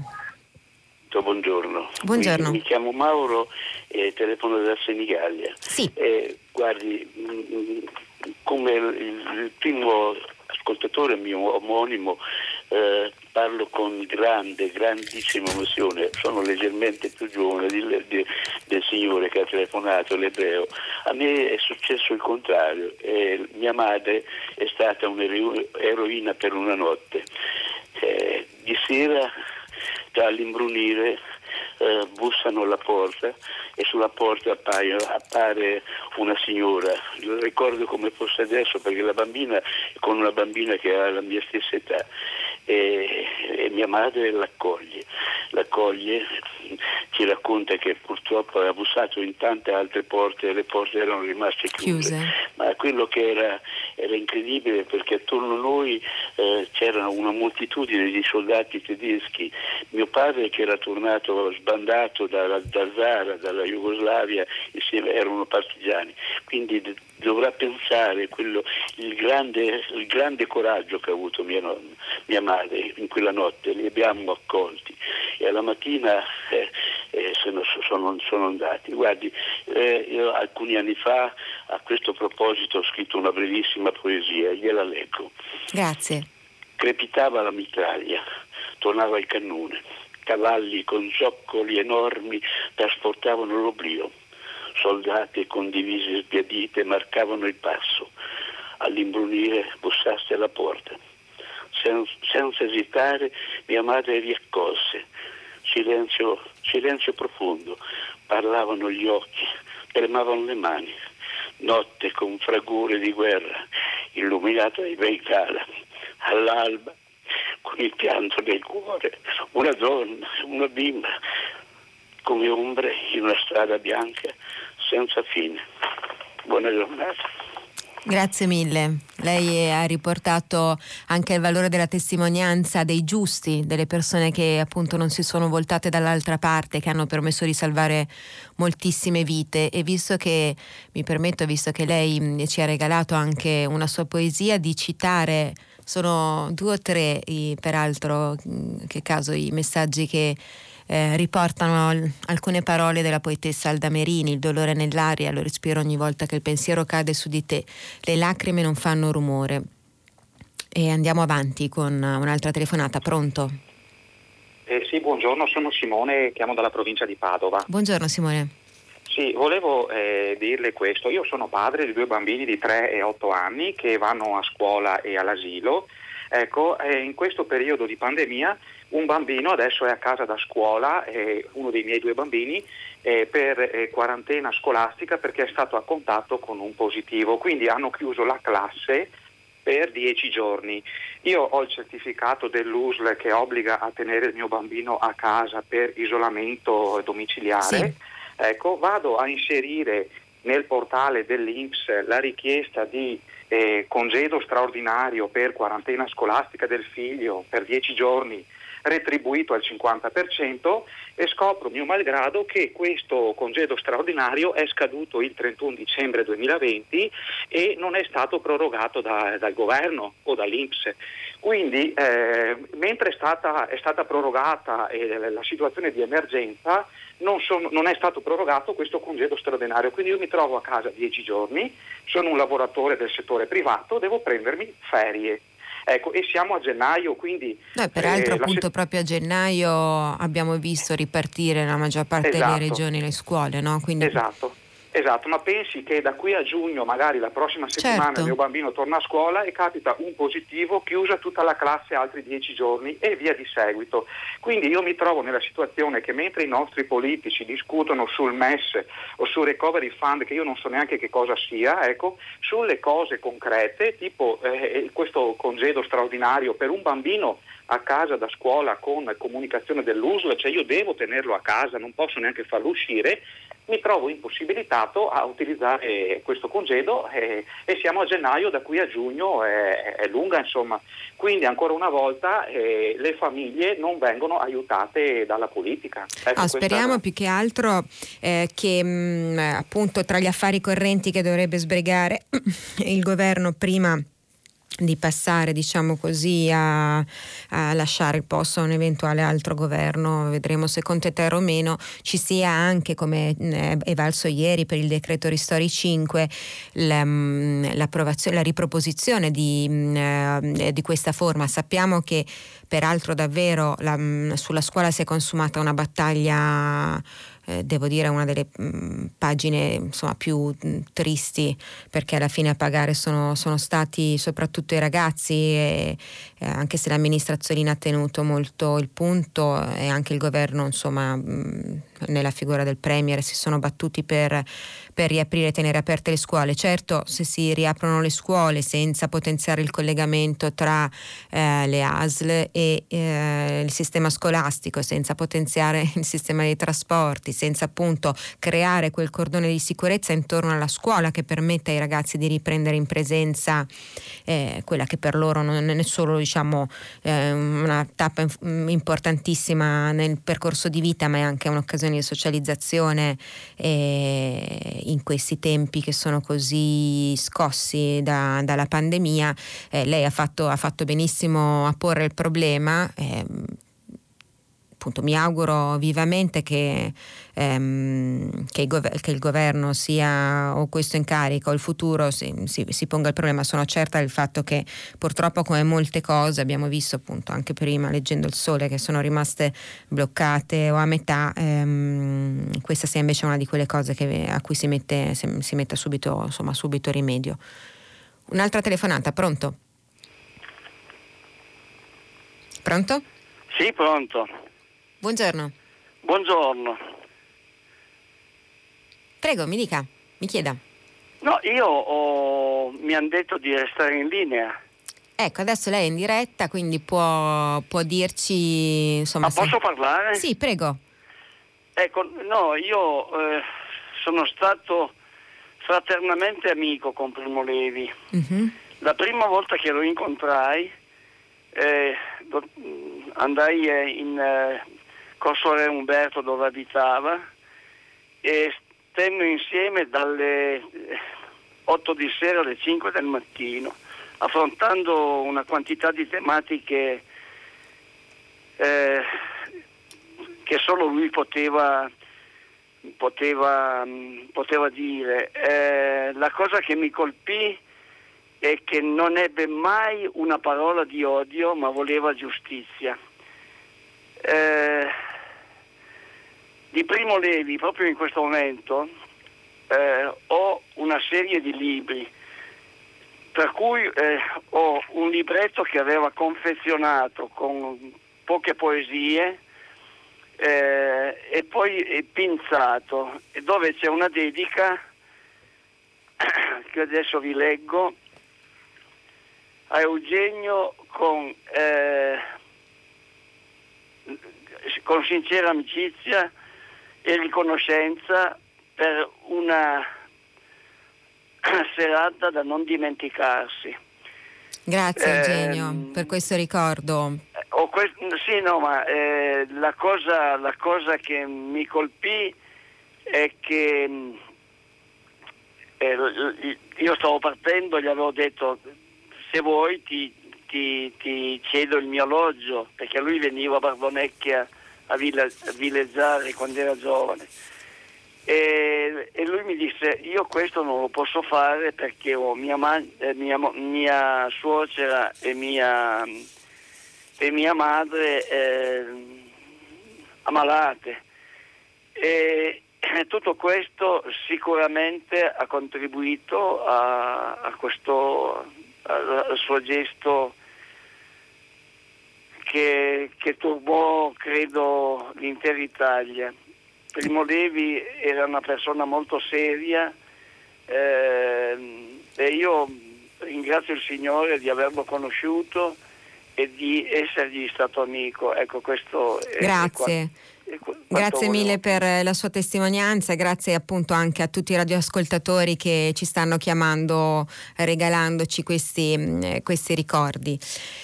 Buongiorno. Buongiorno. Mi, mi chiamo Mauro e telefono da Senigallia. Sì. Eh, guardi, mh, mm, mm, come il, il primo ascoltatore mio omonimo eh, parlo con grande, grandissima emozione, sono leggermente più giovane di, di, del signore che ha telefonato, l'ebreo. A me è successo il contrario, eh, mia madre è stata un'eroina per una notte. Eh, di sera, dall'imbrunire, eh, bussano alla porta e sulla porta appaio, appare una signora, lo ricordo come fosse adesso perché la bambina con una bambina che ha la mia stessa età e, e mia madre l'accoglie, l'accoglie, ci racconta che purtroppo ha abusato in tante altre porte e le porte erano rimaste chiuse, chiuse. ma quello che era, era, incredibile perché attorno a noi eh, c'era una moltitudine di soldati tedeschi, mio padre che era tornato sbandato da, da Zara, dalla Jugoslavia, insieme, erano partigiani, quindi dovrà pensare quello, il, grande, il, grande, coraggio che ha avuto mia, mia madre in quella notte, li abbiamo accolti e alla mattina eh, eh, sono, sono, sono, andati. Guardi, eh, io alcuni anni fa a questo proposito ho scritto una brevissima poesia, gliela leggo. Grazie. Crepitava la mitraglia, tornava il cannone, cavalli con zoccoli enormi trasportavano l'oblio soldati con divise sbiadite marcavano il passo. All'imbrunire bussaste alla porta. Sen- senza esitare mia madre riaccolse. Silenzio, silenzio profondo. Parlavano gli occhi, tremavano le mani. notte con fragore di guerra, illuminata dai Beicala, all'alba, con il pianto del cuore, una donna, una bimba, come ombre in una strada bianca senza fine. Buona giornata. Grazie mille. Lei ha riportato anche il valore della testimonianza dei giusti, delle persone che appunto non si sono voltate dall'altra parte, che hanno permesso di salvare moltissime vite e visto che, mi permetto, visto che lei ci ha regalato anche una sua poesia, di citare, sono due o tre, peraltro, che caso, i messaggi che eh, riportano alcune parole della poetessa Alda Merini, il dolore nell'aria, lo respiro ogni volta che il pensiero cade su di te, le lacrime non fanno rumore. E andiamo avanti con un'altra telefonata, pronto? Eh, sì, buongiorno, sono Simone, chiamo dalla provincia di Padova. Buongiorno Simone. Sì, volevo eh, dirle questo. Io sono padre di due bambini di 3 e 8 anni che vanno a scuola e all'asilo. Ecco, eh, in questo periodo di pandemia un bambino adesso è a casa da scuola, eh, uno dei miei due bambini, eh, per eh, quarantena scolastica perché è stato a contatto con un positivo, quindi hanno chiuso la classe per dieci giorni. Io ho il certificato dell'USL che obbliga a tenere il mio bambino a casa per isolamento domiciliare. Sì. Ecco, vado a inserire nel portale dell'Inps la richiesta di eh, congedo straordinario per quarantena scolastica del figlio per dieci giorni retribuito al 50% e scopro mio malgrado che questo congedo straordinario è scaduto il 31 dicembre 2020 e non è stato prorogato da, dal governo o dall'Inps. Quindi eh, mentre è stata, è stata prorogata eh, la situazione di emergenza non, sono, non, è stato prorogato questo congedo straordinario, quindi io mi trovo a casa dieci giorni, sono un lavoratore del settore privato, devo prendermi ferie. Ecco, e siamo a gennaio, quindi... No, peraltro eh, appunto se... proprio a gennaio abbiamo visto ripartire la maggior parte esatto. delle regioni le scuole, no? Quindi... Esatto. Esatto, ma pensi che da qui a giugno, magari la prossima settimana, certo. il mio bambino torna a scuola e capita un positivo, chiusa tutta la classe altri dieci giorni e via di seguito. Quindi io mi trovo nella situazione che mentre i nostri politici discutono sul MES o sul Recovery Fund, che io non so neanche che cosa sia, ecco, sulle cose concrete, tipo eh, questo congedo straordinario per un bambino a casa da scuola con comunicazione dell'USL, cioè io devo tenerlo a casa, non posso neanche farlo uscire, mi trovo impossibilitato a utilizzare questo congedo eh, e siamo a gennaio, da qui a giugno è, è lunga insomma. Quindi ancora una volta eh, le famiglie non vengono aiutate dalla politica. Ecco, ah, speriamo questa... più che altro eh, che mh, mm, appunto tra gli affari correnti che dovrebbe sbrigare il governo prima di passare diciamo così a, a, lasciare il posto a un eventuale altro governo. Vedremo se Conte terra o meno. Ci sia anche come è valso ieri per il decreto Ristori 5 la, mm, la riproposizione di, mm, eh, di, questa forma. Sappiamo che peraltro davvero la, mm, sulla scuola si è consumata una battaglia eh, devo dire una delle mh, mm, pagine insomma, più mh, mm, tristi perché alla fine a pagare sono, sono stati soprattutto i ragazzi e, eh, anche se l'amministrazione ha tenuto molto il punto e anche il governo insomma mh, mm, nella figura del Premier si sono battuti per, per riaprire e tenere aperte le scuole. Certo, se si riaprono le scuole senza potenziare il collegamento tra eh, le ASL e eh, il sistema scolastico, senza potenziare il sistema dei trasporti, senza appunto creare quel cordone di sicurezza intorno alla scuola che permetta ai ragazzi di riprendere in presenza eh, quella che per loro non è solo diciamo, eh, una tappa importantissima nel percorso di vita, ma è anche un'occasione di socializzazione eh, in questi tempi che sono così scossi da, dalla pandemia, eh, lei ha fatto, ha fatto, benissimo a porre il problema. Eh, appunto mi auguro vivamente che, ehm, che, il, gov- che il, governo sia o questo in carica o il futuro si, si, si, ponga il problema. Sono certa del fatto che purtroppo come molte cose abbiamo visto appunto anche prima leggendo il sole che sono rimaste bloccate o a metà, ehm, questa sia invece una di quelle cose che, a cui si mette, si mette subito, insomma, subito rimedio. Un'altra telefonata, pronto? Pronto? Sì, pronto. Buongiorno. Buongiorno. Prego, mi dica, mi chieda. No, io ho, mi hanno detto di restare in linea. Ecco, adesso lei è in diretta, quindi può, può dirci... Insomma, Ma posso se... parlare? Sì, prego. Ecco, no, io eh, sono stato fraternamente amico con Primo Levi. Uh-huh. La prima volta che lo incontrai eh, andai eh, in eh, Corso Re Umberto dove abitava e stemmo insieme dalle 8 di sera alle 5 del mattino affrontando una quantità di tematiche eh, che solo lui poteva, poteva, poteva dire. Eh, la cosa che mi colpì è che non ebbe mai una parola di odio, ma voleva giustizia. Eh, di Primo Levi, proprio in questo momento, eh, ho una serie di libri per cui eh, ho un libretto che aveva confezionato con poche poesie eh, e poi pinzato, dove c'è una dedica che adesso vi leggo a Eugenio con, eh, con sincera amicizia e riconoscenza per una serata da non dimenticarsi. Grazie Eugenio eh, per questo ricordo. Que- sì, no, ma eh, la, cosa, la, cosa, che mi colpì è che eh, io stavo partendo, gli avevo detto se vuoi ti, ti, ti cedo il mio alloggio, perché lui veniva a Barbonecchia a, ville- a villeggiare quando era giovane. E, e, lui mi disse io questo non lo posso fare perché ho mia, man- eh, mia, mia suocera e mia, e mia madre eh, ammalate. E tutto questo sicuramente ha contribuito a, a questo al suo gesto che, che turbò credo l'intera Italia Primo Levi era una persona molto seria eh, e io ringrazio il Signore di averlo conosciuto e di essergli stato amico. Ecco, questo Grazie. È, Grazie mille per la sua testimonianza, grazie appunto anche a tutti i radioascoltatori che ci stanno chiamando, regalandoci questi, questi ricordi.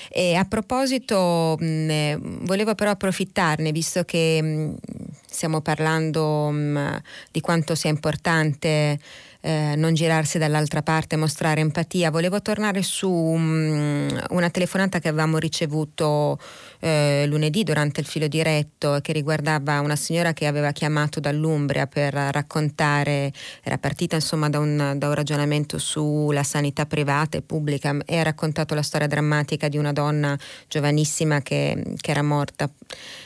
E a proposito, mh, volevo però approfittarne, visto che mh, stiamo parlando mh, di quanto sia importante eh, non girarsi dall'altra parte, mostrare empatia. Volevo tornare su una telefonata che avevamo ricevuto eh, lunedì durante il filo diretto che riguardava una signora che aveva chiamato dall'Umbria per raccontare, era partita insomma da un, da un ragionamento sulla sanità privata e pubblica e ha raccontato la storia drammatica di una donna giovanissima che, che era morta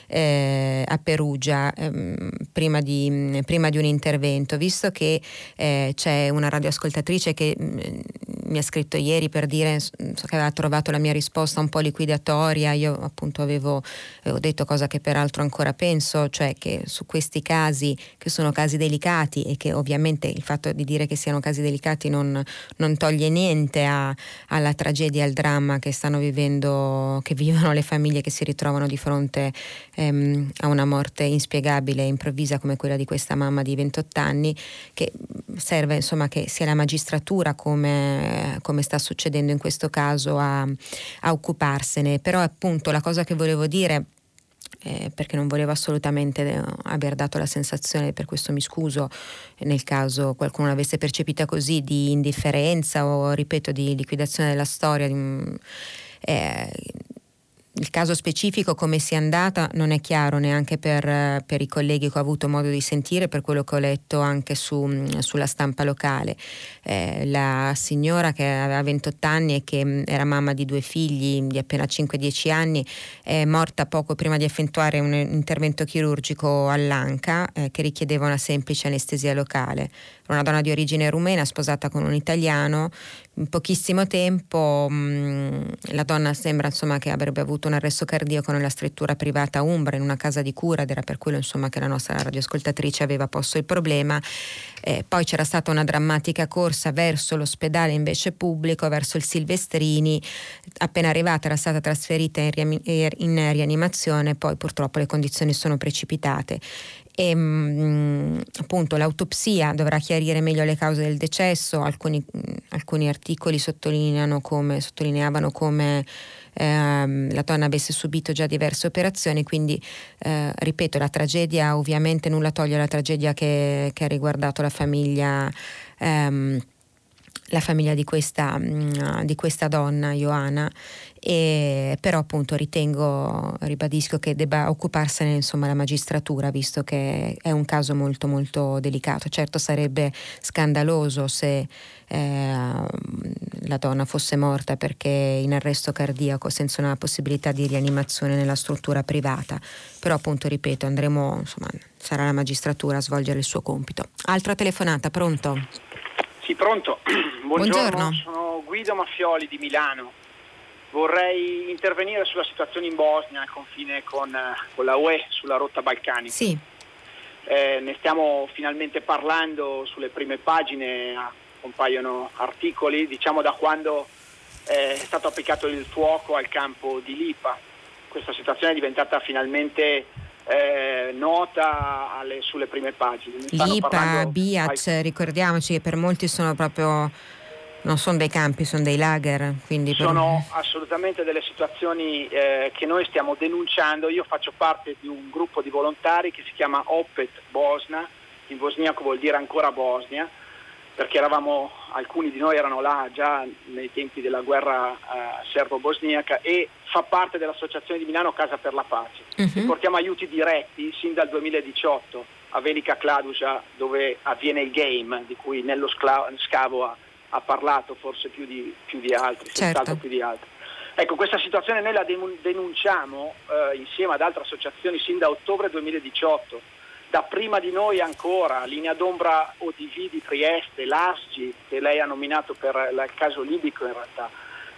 eh, a Perugia ehm, prima, di, prima, di, un intervento, visto che eh, c'è una radioascoltatrice che mh, mm, mi ha scritto ieri per dire so, che aveva trovato la mia risposta un po' liquidatoria, io appunto avevo, avevo detto cosa che peraltro ancora penso, cioè che su questi casi che sono casi delicati e che ovviamente il fatto di dire che siano casi delicati non, non toglie niente a, alla tragedia, al dramma che stanno vivendo, che vivono le famiglie che si ritrovano di fronte ehm, a una morte inspiegabile e improvvisa come quella di questa mamma di 28 anni, che serve insomma che sia la magistratura come, come sta succedendo in questo caso a, a occuparsene. Però appunto la cosa che volevo dire eh, perché non volevo assolutamente eh, aver dato la sensazione, per questo mi scuso nel caso qualcuno l'avesse percepita così, di indifferenza o ripeto di liquidazione della storia. Di, eh, il caso specifico come sia andata non è chiaro neanche per, per, i colleghi che ho avuto modo di sentire, per quello che ho letto anche su, sulla stampa locale. Eh, la signora che aveva 28 anni e che era mamma di due figli di appena 5-10 anni è morta poco prima di effettuare un intervento chirurgico all'anca eh, che richiedeva una semplice anestesia locale una donna di origine rumena sposata con un italiano. In pochissimo tempo mh, mm, la donna sembra insomma, che avrebbe avuto un arresto cardiaco nella struttura privata Umbra in una casa di cura ed era per quello insomma, che la nostra radioascoltatrice aveva posto il problema. Eh, poi c'era stata una drammatica corsa verso l'ospedale invece pubblico, verso il Silvestrini. Appena arrivata era stata trasferita in, in rianimazione, poi purtroppo le condizioni sono precipitate e mh, mm, appunto l'autopsia dovrà chiarire meglio le cause del decesso, alcuni, mm, alcuni articoli come, sottolineavano come ehm, la donna avesse subito già diverse operazioni, quindi eh, ripeto la tragedia ovviamente nulla toglie la tragedia che, che ha riguardato la famiglia. Ehm, la famiglia di questa, mm, di questa donna, Ioana, e però appunto ritengo, ribadisco che debba occuparsene insomma, la magistratura visto che è un caso molto molto delicato. Certo sarebbe scandaloso se eh, la donna fosse morta perché in arresto cardiaco senza una possibilità di rianimazione nella struttura privata, però appunto ripeto andremo, insomma, sarà la magistratura a svolgere il suo compito. Altra telefonata, pronto? Sì, pronto. Buongiorno. Buongiorno. Sono Guido Maffioli di Milano. Vorrei intervenire sulla situazione in Bosnia, al confine con, con la UE, sulla rotta balcanica. Sì. Eh, ne stiamo finalmente parlando sulle prime pagine, compaiono articoli, diciamo da quando eh, è stato applicato il fuoco al campo di Lipa. Questa situazione è diventata finalmente eh, nota alle, sulle prime pagine. Lipa, Biac, al... ricordiamoci che per molti sono proprio non sono dei campi, sono dei lager. sono per... assolutamente delle situazioni eh, che noi stiamo denunciando. Io faccio parte di un gruppo di volontari che si chiama Opet Bosna, in bosniaco vuol dire ancora Bosnia, perché eravamo, alcuni di noi erano là già nei tempi della guerra eh, serbo-bosniaca e fa parte dell'associazione di Milano Casa per la Pace. Uh-huh. Portiamo aiuti diretti sin dal 2018 a Velika Kladuja dove avviene il game di cui Nello Scavo ha ha parlato forse più di, più di altri, certo. più di altri. Ecco, questa situazione noi la denunciamo eh, insieme ad altre associazioni sin da ottobre 2018, da prima di noi ancora, Linea d'Ombra ODV di Trieste, l'ASGI che lei ha nominato per il caso libico in realtà,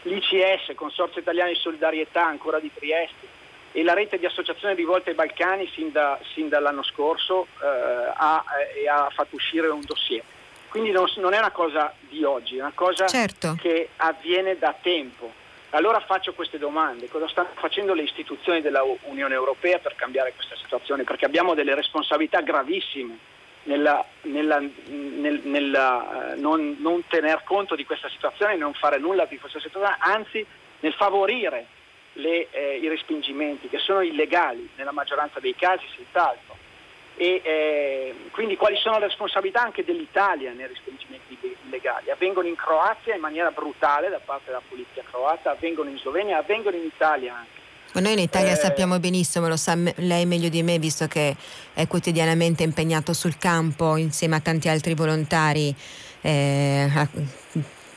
l'ICS, Consorzio Italiano di Solidarietà ancora di Trieste e la rete di associazioni rivolte ai Balcani sin, da, sin dall'anno scorso eh, ha, eh, ha fatto uscire un dossier. Quindi non, non, è una cosa di oggi, è una cosa certo. che avviene da tempo. Allora faccio queste domande, cosa stanno facendo le istituzioni dell'Unione Europea per cambiare questa situazione? Perché abbiamo delle responsabilità gravissime nella, nella, nel, nella, uh, non, non, tener conto di questa situazione non fare nulla di questa situazione, anzi nel favorire le, eh, i respingimenti che sono illegali nella maggioranza dei casi, senz'altro e eh, quindi quali sono le responsabilità anche dell'Italia nei respingimenti illegali? Avvengono in Croazia in maniera brutale da parte della polizia croata, avvengono in Slovenia, avvengono in Italia anche. Ma noi in Italia eh, sappiamo benissimo, lo sa lei meglio di me, visto che è quotidianamente impegnato sul campo insieme a tanti altri volontari. Eh,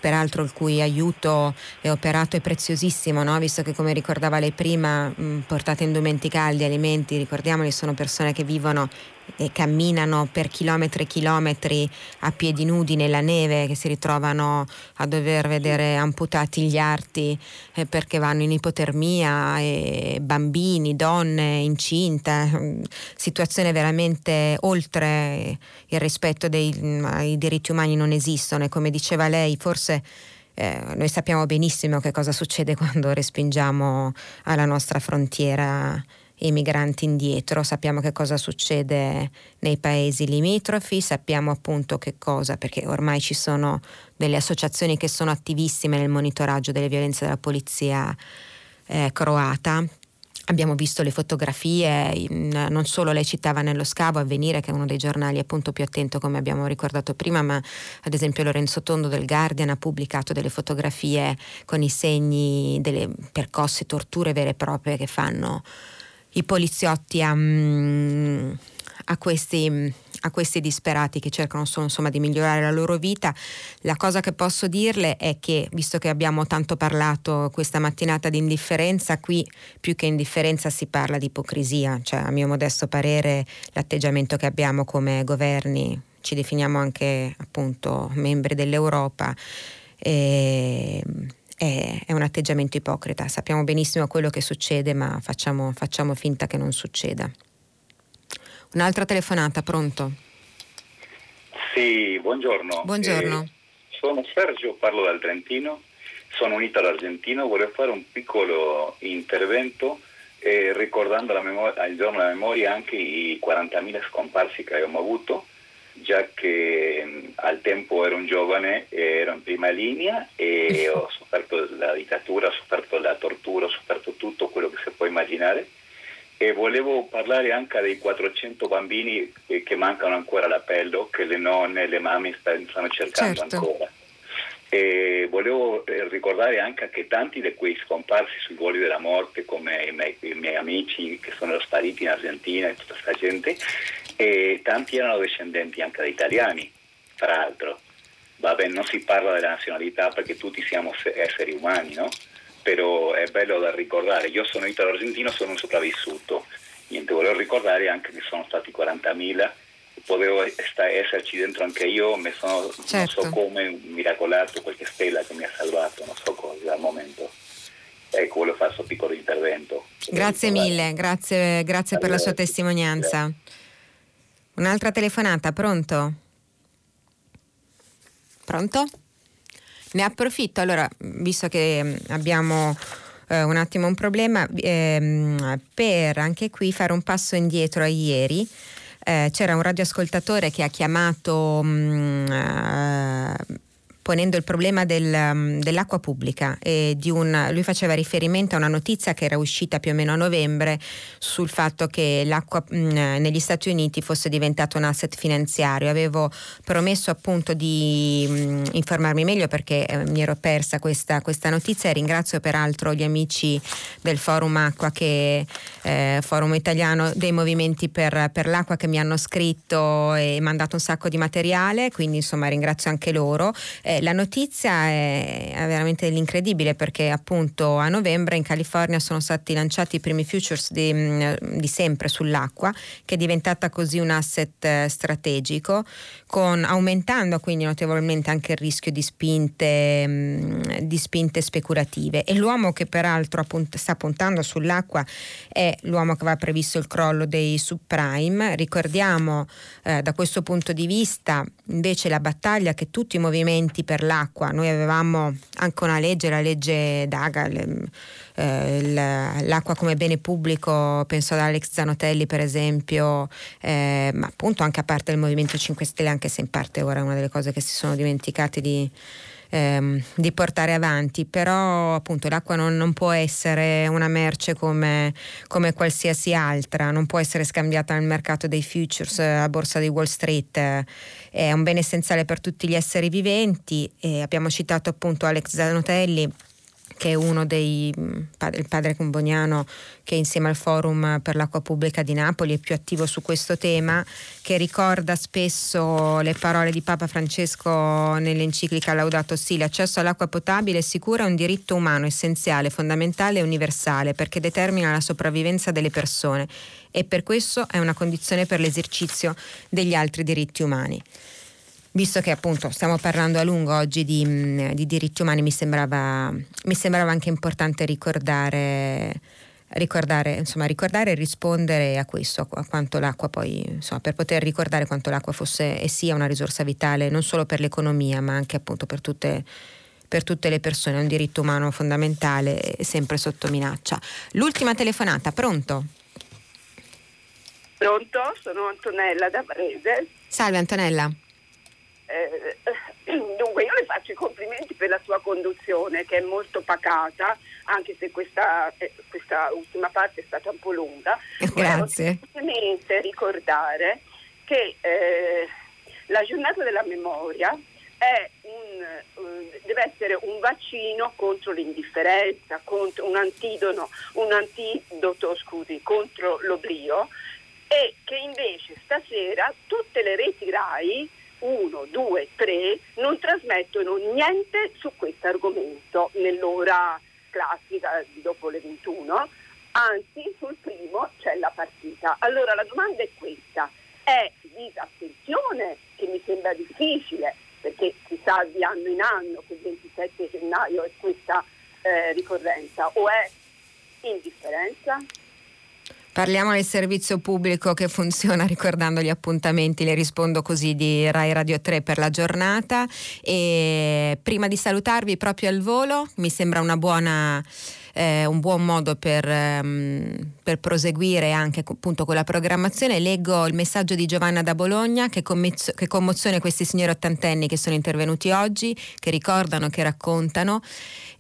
peraltro il cui aiuto e operato è preziosissimo, no? visto che come ricordava lei prima, mh, portate indumenti caldi, alimenti, ricordiamoli, sono persone che vivono e camminano per chilometri e chilometri a piedi nudi nella neve, che si ritrovano a dover vedere amputati gli arti eh, perché vanno in ipotermia, e bambini, donne, incinte, mm, situazione veramente oltre il rispetto dei mm, diritti umani non esistono. E come diceva lei forse eh, noi sappiamo benissimo che cosa succede quando respingiamo alla nostra frontiera i migranti indietro, sappiamo che cosa succede nei paesi limitrofi, sappiamo appunto che cosa, perché ormai ci sono delle associazioni che sono attivissime nel monitoraggio delle violenze della polizia eh, croata. Abbiamo visto le fotografie, in, non solo lei citava nello scavo Avvenire, che è uno dei giornali appunto più attento come abbiamo ricordato prima, ma ad esempio Lorenzo Tondo del Guardian ha pubblicato delle fotografie con i segni delle percosse, torture vere e proprie che fanno i poliziotti a, mm, a, questi, a questi disperati che cercano solo insomma, di migliorare la loro vita. La cosa che posso dirle è che, visto che abbiamo tanto parlato questa mattinata di indifferenza, qui più che indifferenza si parla di ipocrisia, cioè a mio modesto parere l'atteggiamento che abbiamo come governi ci definiamo anche appunto membri dell'Europa. E, è, è, un atteggiamento ipocrita. Sappiamo benissimo quello che succede, ma facciamo, facciamo finta che non succeda. Un'altra telefonata, pronto? Sì, buongiorno. Buongiorno. Eh, sono Sergio, parlo dal Trentino, sono un italo-argentino, volevo fare un piccolo intervento eh, ricordando memoria, al giorno della memoria anche i 40.000 scomparsi che abbiamo avuto, già che al tempo ero un giovane, ero in prima linea e ho sofferto la dittatura, ho sofferto la tortura, ho sofferto tutto quello che si può immaginare e volevo parlare anche dei 400 bambini che mancano ancora l'appello, che le nonne e le mamme stanno cercando certo. ancora. E volevo eh, ricordare anche che tanti di quei scomparsi sui voli della morte, come i miei, i miei amici che sono spariti in Argentina e tutta questa gente, e tanti erano discendenti anche da italiani, tra l'altro. Vabbè, non si parla della nazionalità perché tutti siamo esseri umani, no? però è bello da ricordare. Io sono italo-argentino, sono un sopravvissuto. Niente, volevo ricordare anche che sono stati 40.000, potevo esserci dentro anche io, mi sono, certo. non so certo. come, miracolato, qualche stella che mi ha salvato, non so cosa al momento. Ecco, volevo fare questo piccolo intervento. Grazie mille, grazie, grazie per la sua testimonianza. Un'altra telefonata, pronto? Pronto? Ne approfitto allora, visto che mm, abbiamo eh, un attimo un problema, ehm, per anche qui fare un passo indietro a ieri. Eh, c'era un radioascoltatore che ha chiamato mh, mm, uh, ponendo il problema del, um, dell'acqua pubblica un, lui faceva riferimento a una notizia che era uscita più o meno a novembre sul fatto che l'acqua mh, mm, negli Stati Uniti fosse diventato un asset finanziario. Avevo promesso appunto di mh, mm, informarmi meglio perché eh, mi ero persa questa, questa, notizia e ringrazio peraltro gli amici del Forum Acqua che eh, Forum Italiano dei Movimenti per, per l'Acqua che mi hanno scritto e mandato un sacco di materiale, quindi insomma ringrazio anche loro. Eh, eh, la notizia è, veramente l'incredibile perché appunto a novembre in California sono stati lanciati i primi futures di, mm, di sempre sull'acqua che è diventata così un asset eh, strategico con, aumentando quindi notevolmente anche il rischio di spinte, mm, di spinte speculative. E l'uomo che peraltro appunt- sta puntando sull'acqua è l'uomo che aveva previsto il crollo dei subprime. Ricordiamo eh, da questo punto di vista invece la battaglia che tutti i movimenti per l'acqua. Noi avevamo anche una legge, la legge Daga, eh, l'acqua come bene pubblico, penso ad Alex Zanotelli per esempio, eh, ma appunto anche a parte il Movimento 5 Stelle, anche se in parte ora è una delle cose che si sono dimenticati di, ehm, di portare avanti, però appunto l'acqua non, non può essere una merce come, come, qualsiasi altra, non può essere scambiata nel mercato dei futures a borsa di Wall Street, è un bene essenziale per tutti gli esseri viventi e abbiamo citato appunto Alex Zanotelli che è uno dei mm, il padre Comboniano che insieme al Forum per l'acqua pubblica di Napoli è più attivo su questo tema, che ricorda spesso le parole di Papa Francesco nell'enciclica Laudato Si, l'accesso all'acqua potabile e sicura è un diritto umano essenziale, fondamentale e universale perché determina la sopravvivenza delle persone e per questo è una condizione per l'esercizio degli altri diritti umani visto che appunto stiamo parlando a lungo oggi di, mm, di diritti umani, mi sembrava, mi sembrava, anche importante ricordare, ricordare, insomma, ricordare e rispondere a questo, a quanto l'acqua poi, insomma, per poter ricordare quanto l'acqua fosse e sia una risorsa vitale non solo per l'economia, ma anche appunto per tutte per tutte le persone, è un diritto umano fondamentale sempre sotto minaccia. L'ultima telefonata, pronto? Pronto, sono Antonella da Brede. Salve Antonella. Eh, dunque io le faccio i complimenti per la sua conduzione che è molto pacata, anche se questa, eh, questa ultima parte è stata un po' lunga. Grazie. Semplicemente ricordare che eh, la giornata della memoria un, uh, deve essere un vaccino contro l'indifferenza, contro un antidoto, un antidoto scusi, contro l'oblio e che invece stasera tutte le reti RAI 1, 2, 3 non trasmettono niente su questo argomento nell'ora classica dopo le 21, anzi sul primo c'è la partita. Allora la domanda è questa, è disattenzione che che mi sembra difficile, perché si sa di anno in anno che il 27 gennaio è questa eh, ricorrenza, o è indifferenza? Parliamo del servizio pubblico che funziona ricordando gli appuntamenti, le rispondo così di Rai Radio 3 per la giornata e prima di salutarvi proprio al volo mi sembra una buona eh, un buon modo per, um, per, proseguire anche appunto con la programmazione. Leggo il messaggio di Giovanna da Bologna che, commezzo, che commozione questi signori ottantenni che sono intervenuti oggi, che ricordano, che raccontano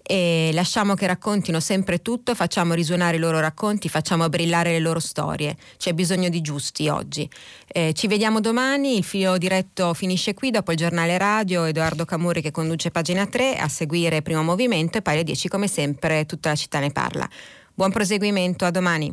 e lasciamo che raccontino sempre tutto, facciamo risuonare i loro racconti, facciamo brillare le loro storie. C'è bisogno di giusti oggi. Eh, ci vediamo domani, il filo diretto finisce qui, dopo il giornale radio, Edoardo Camurri che conduce pagina 3, a seguire primo movimento e pari a 10 come sempre tutta la città ne parla. Buon proseguimento, a domani.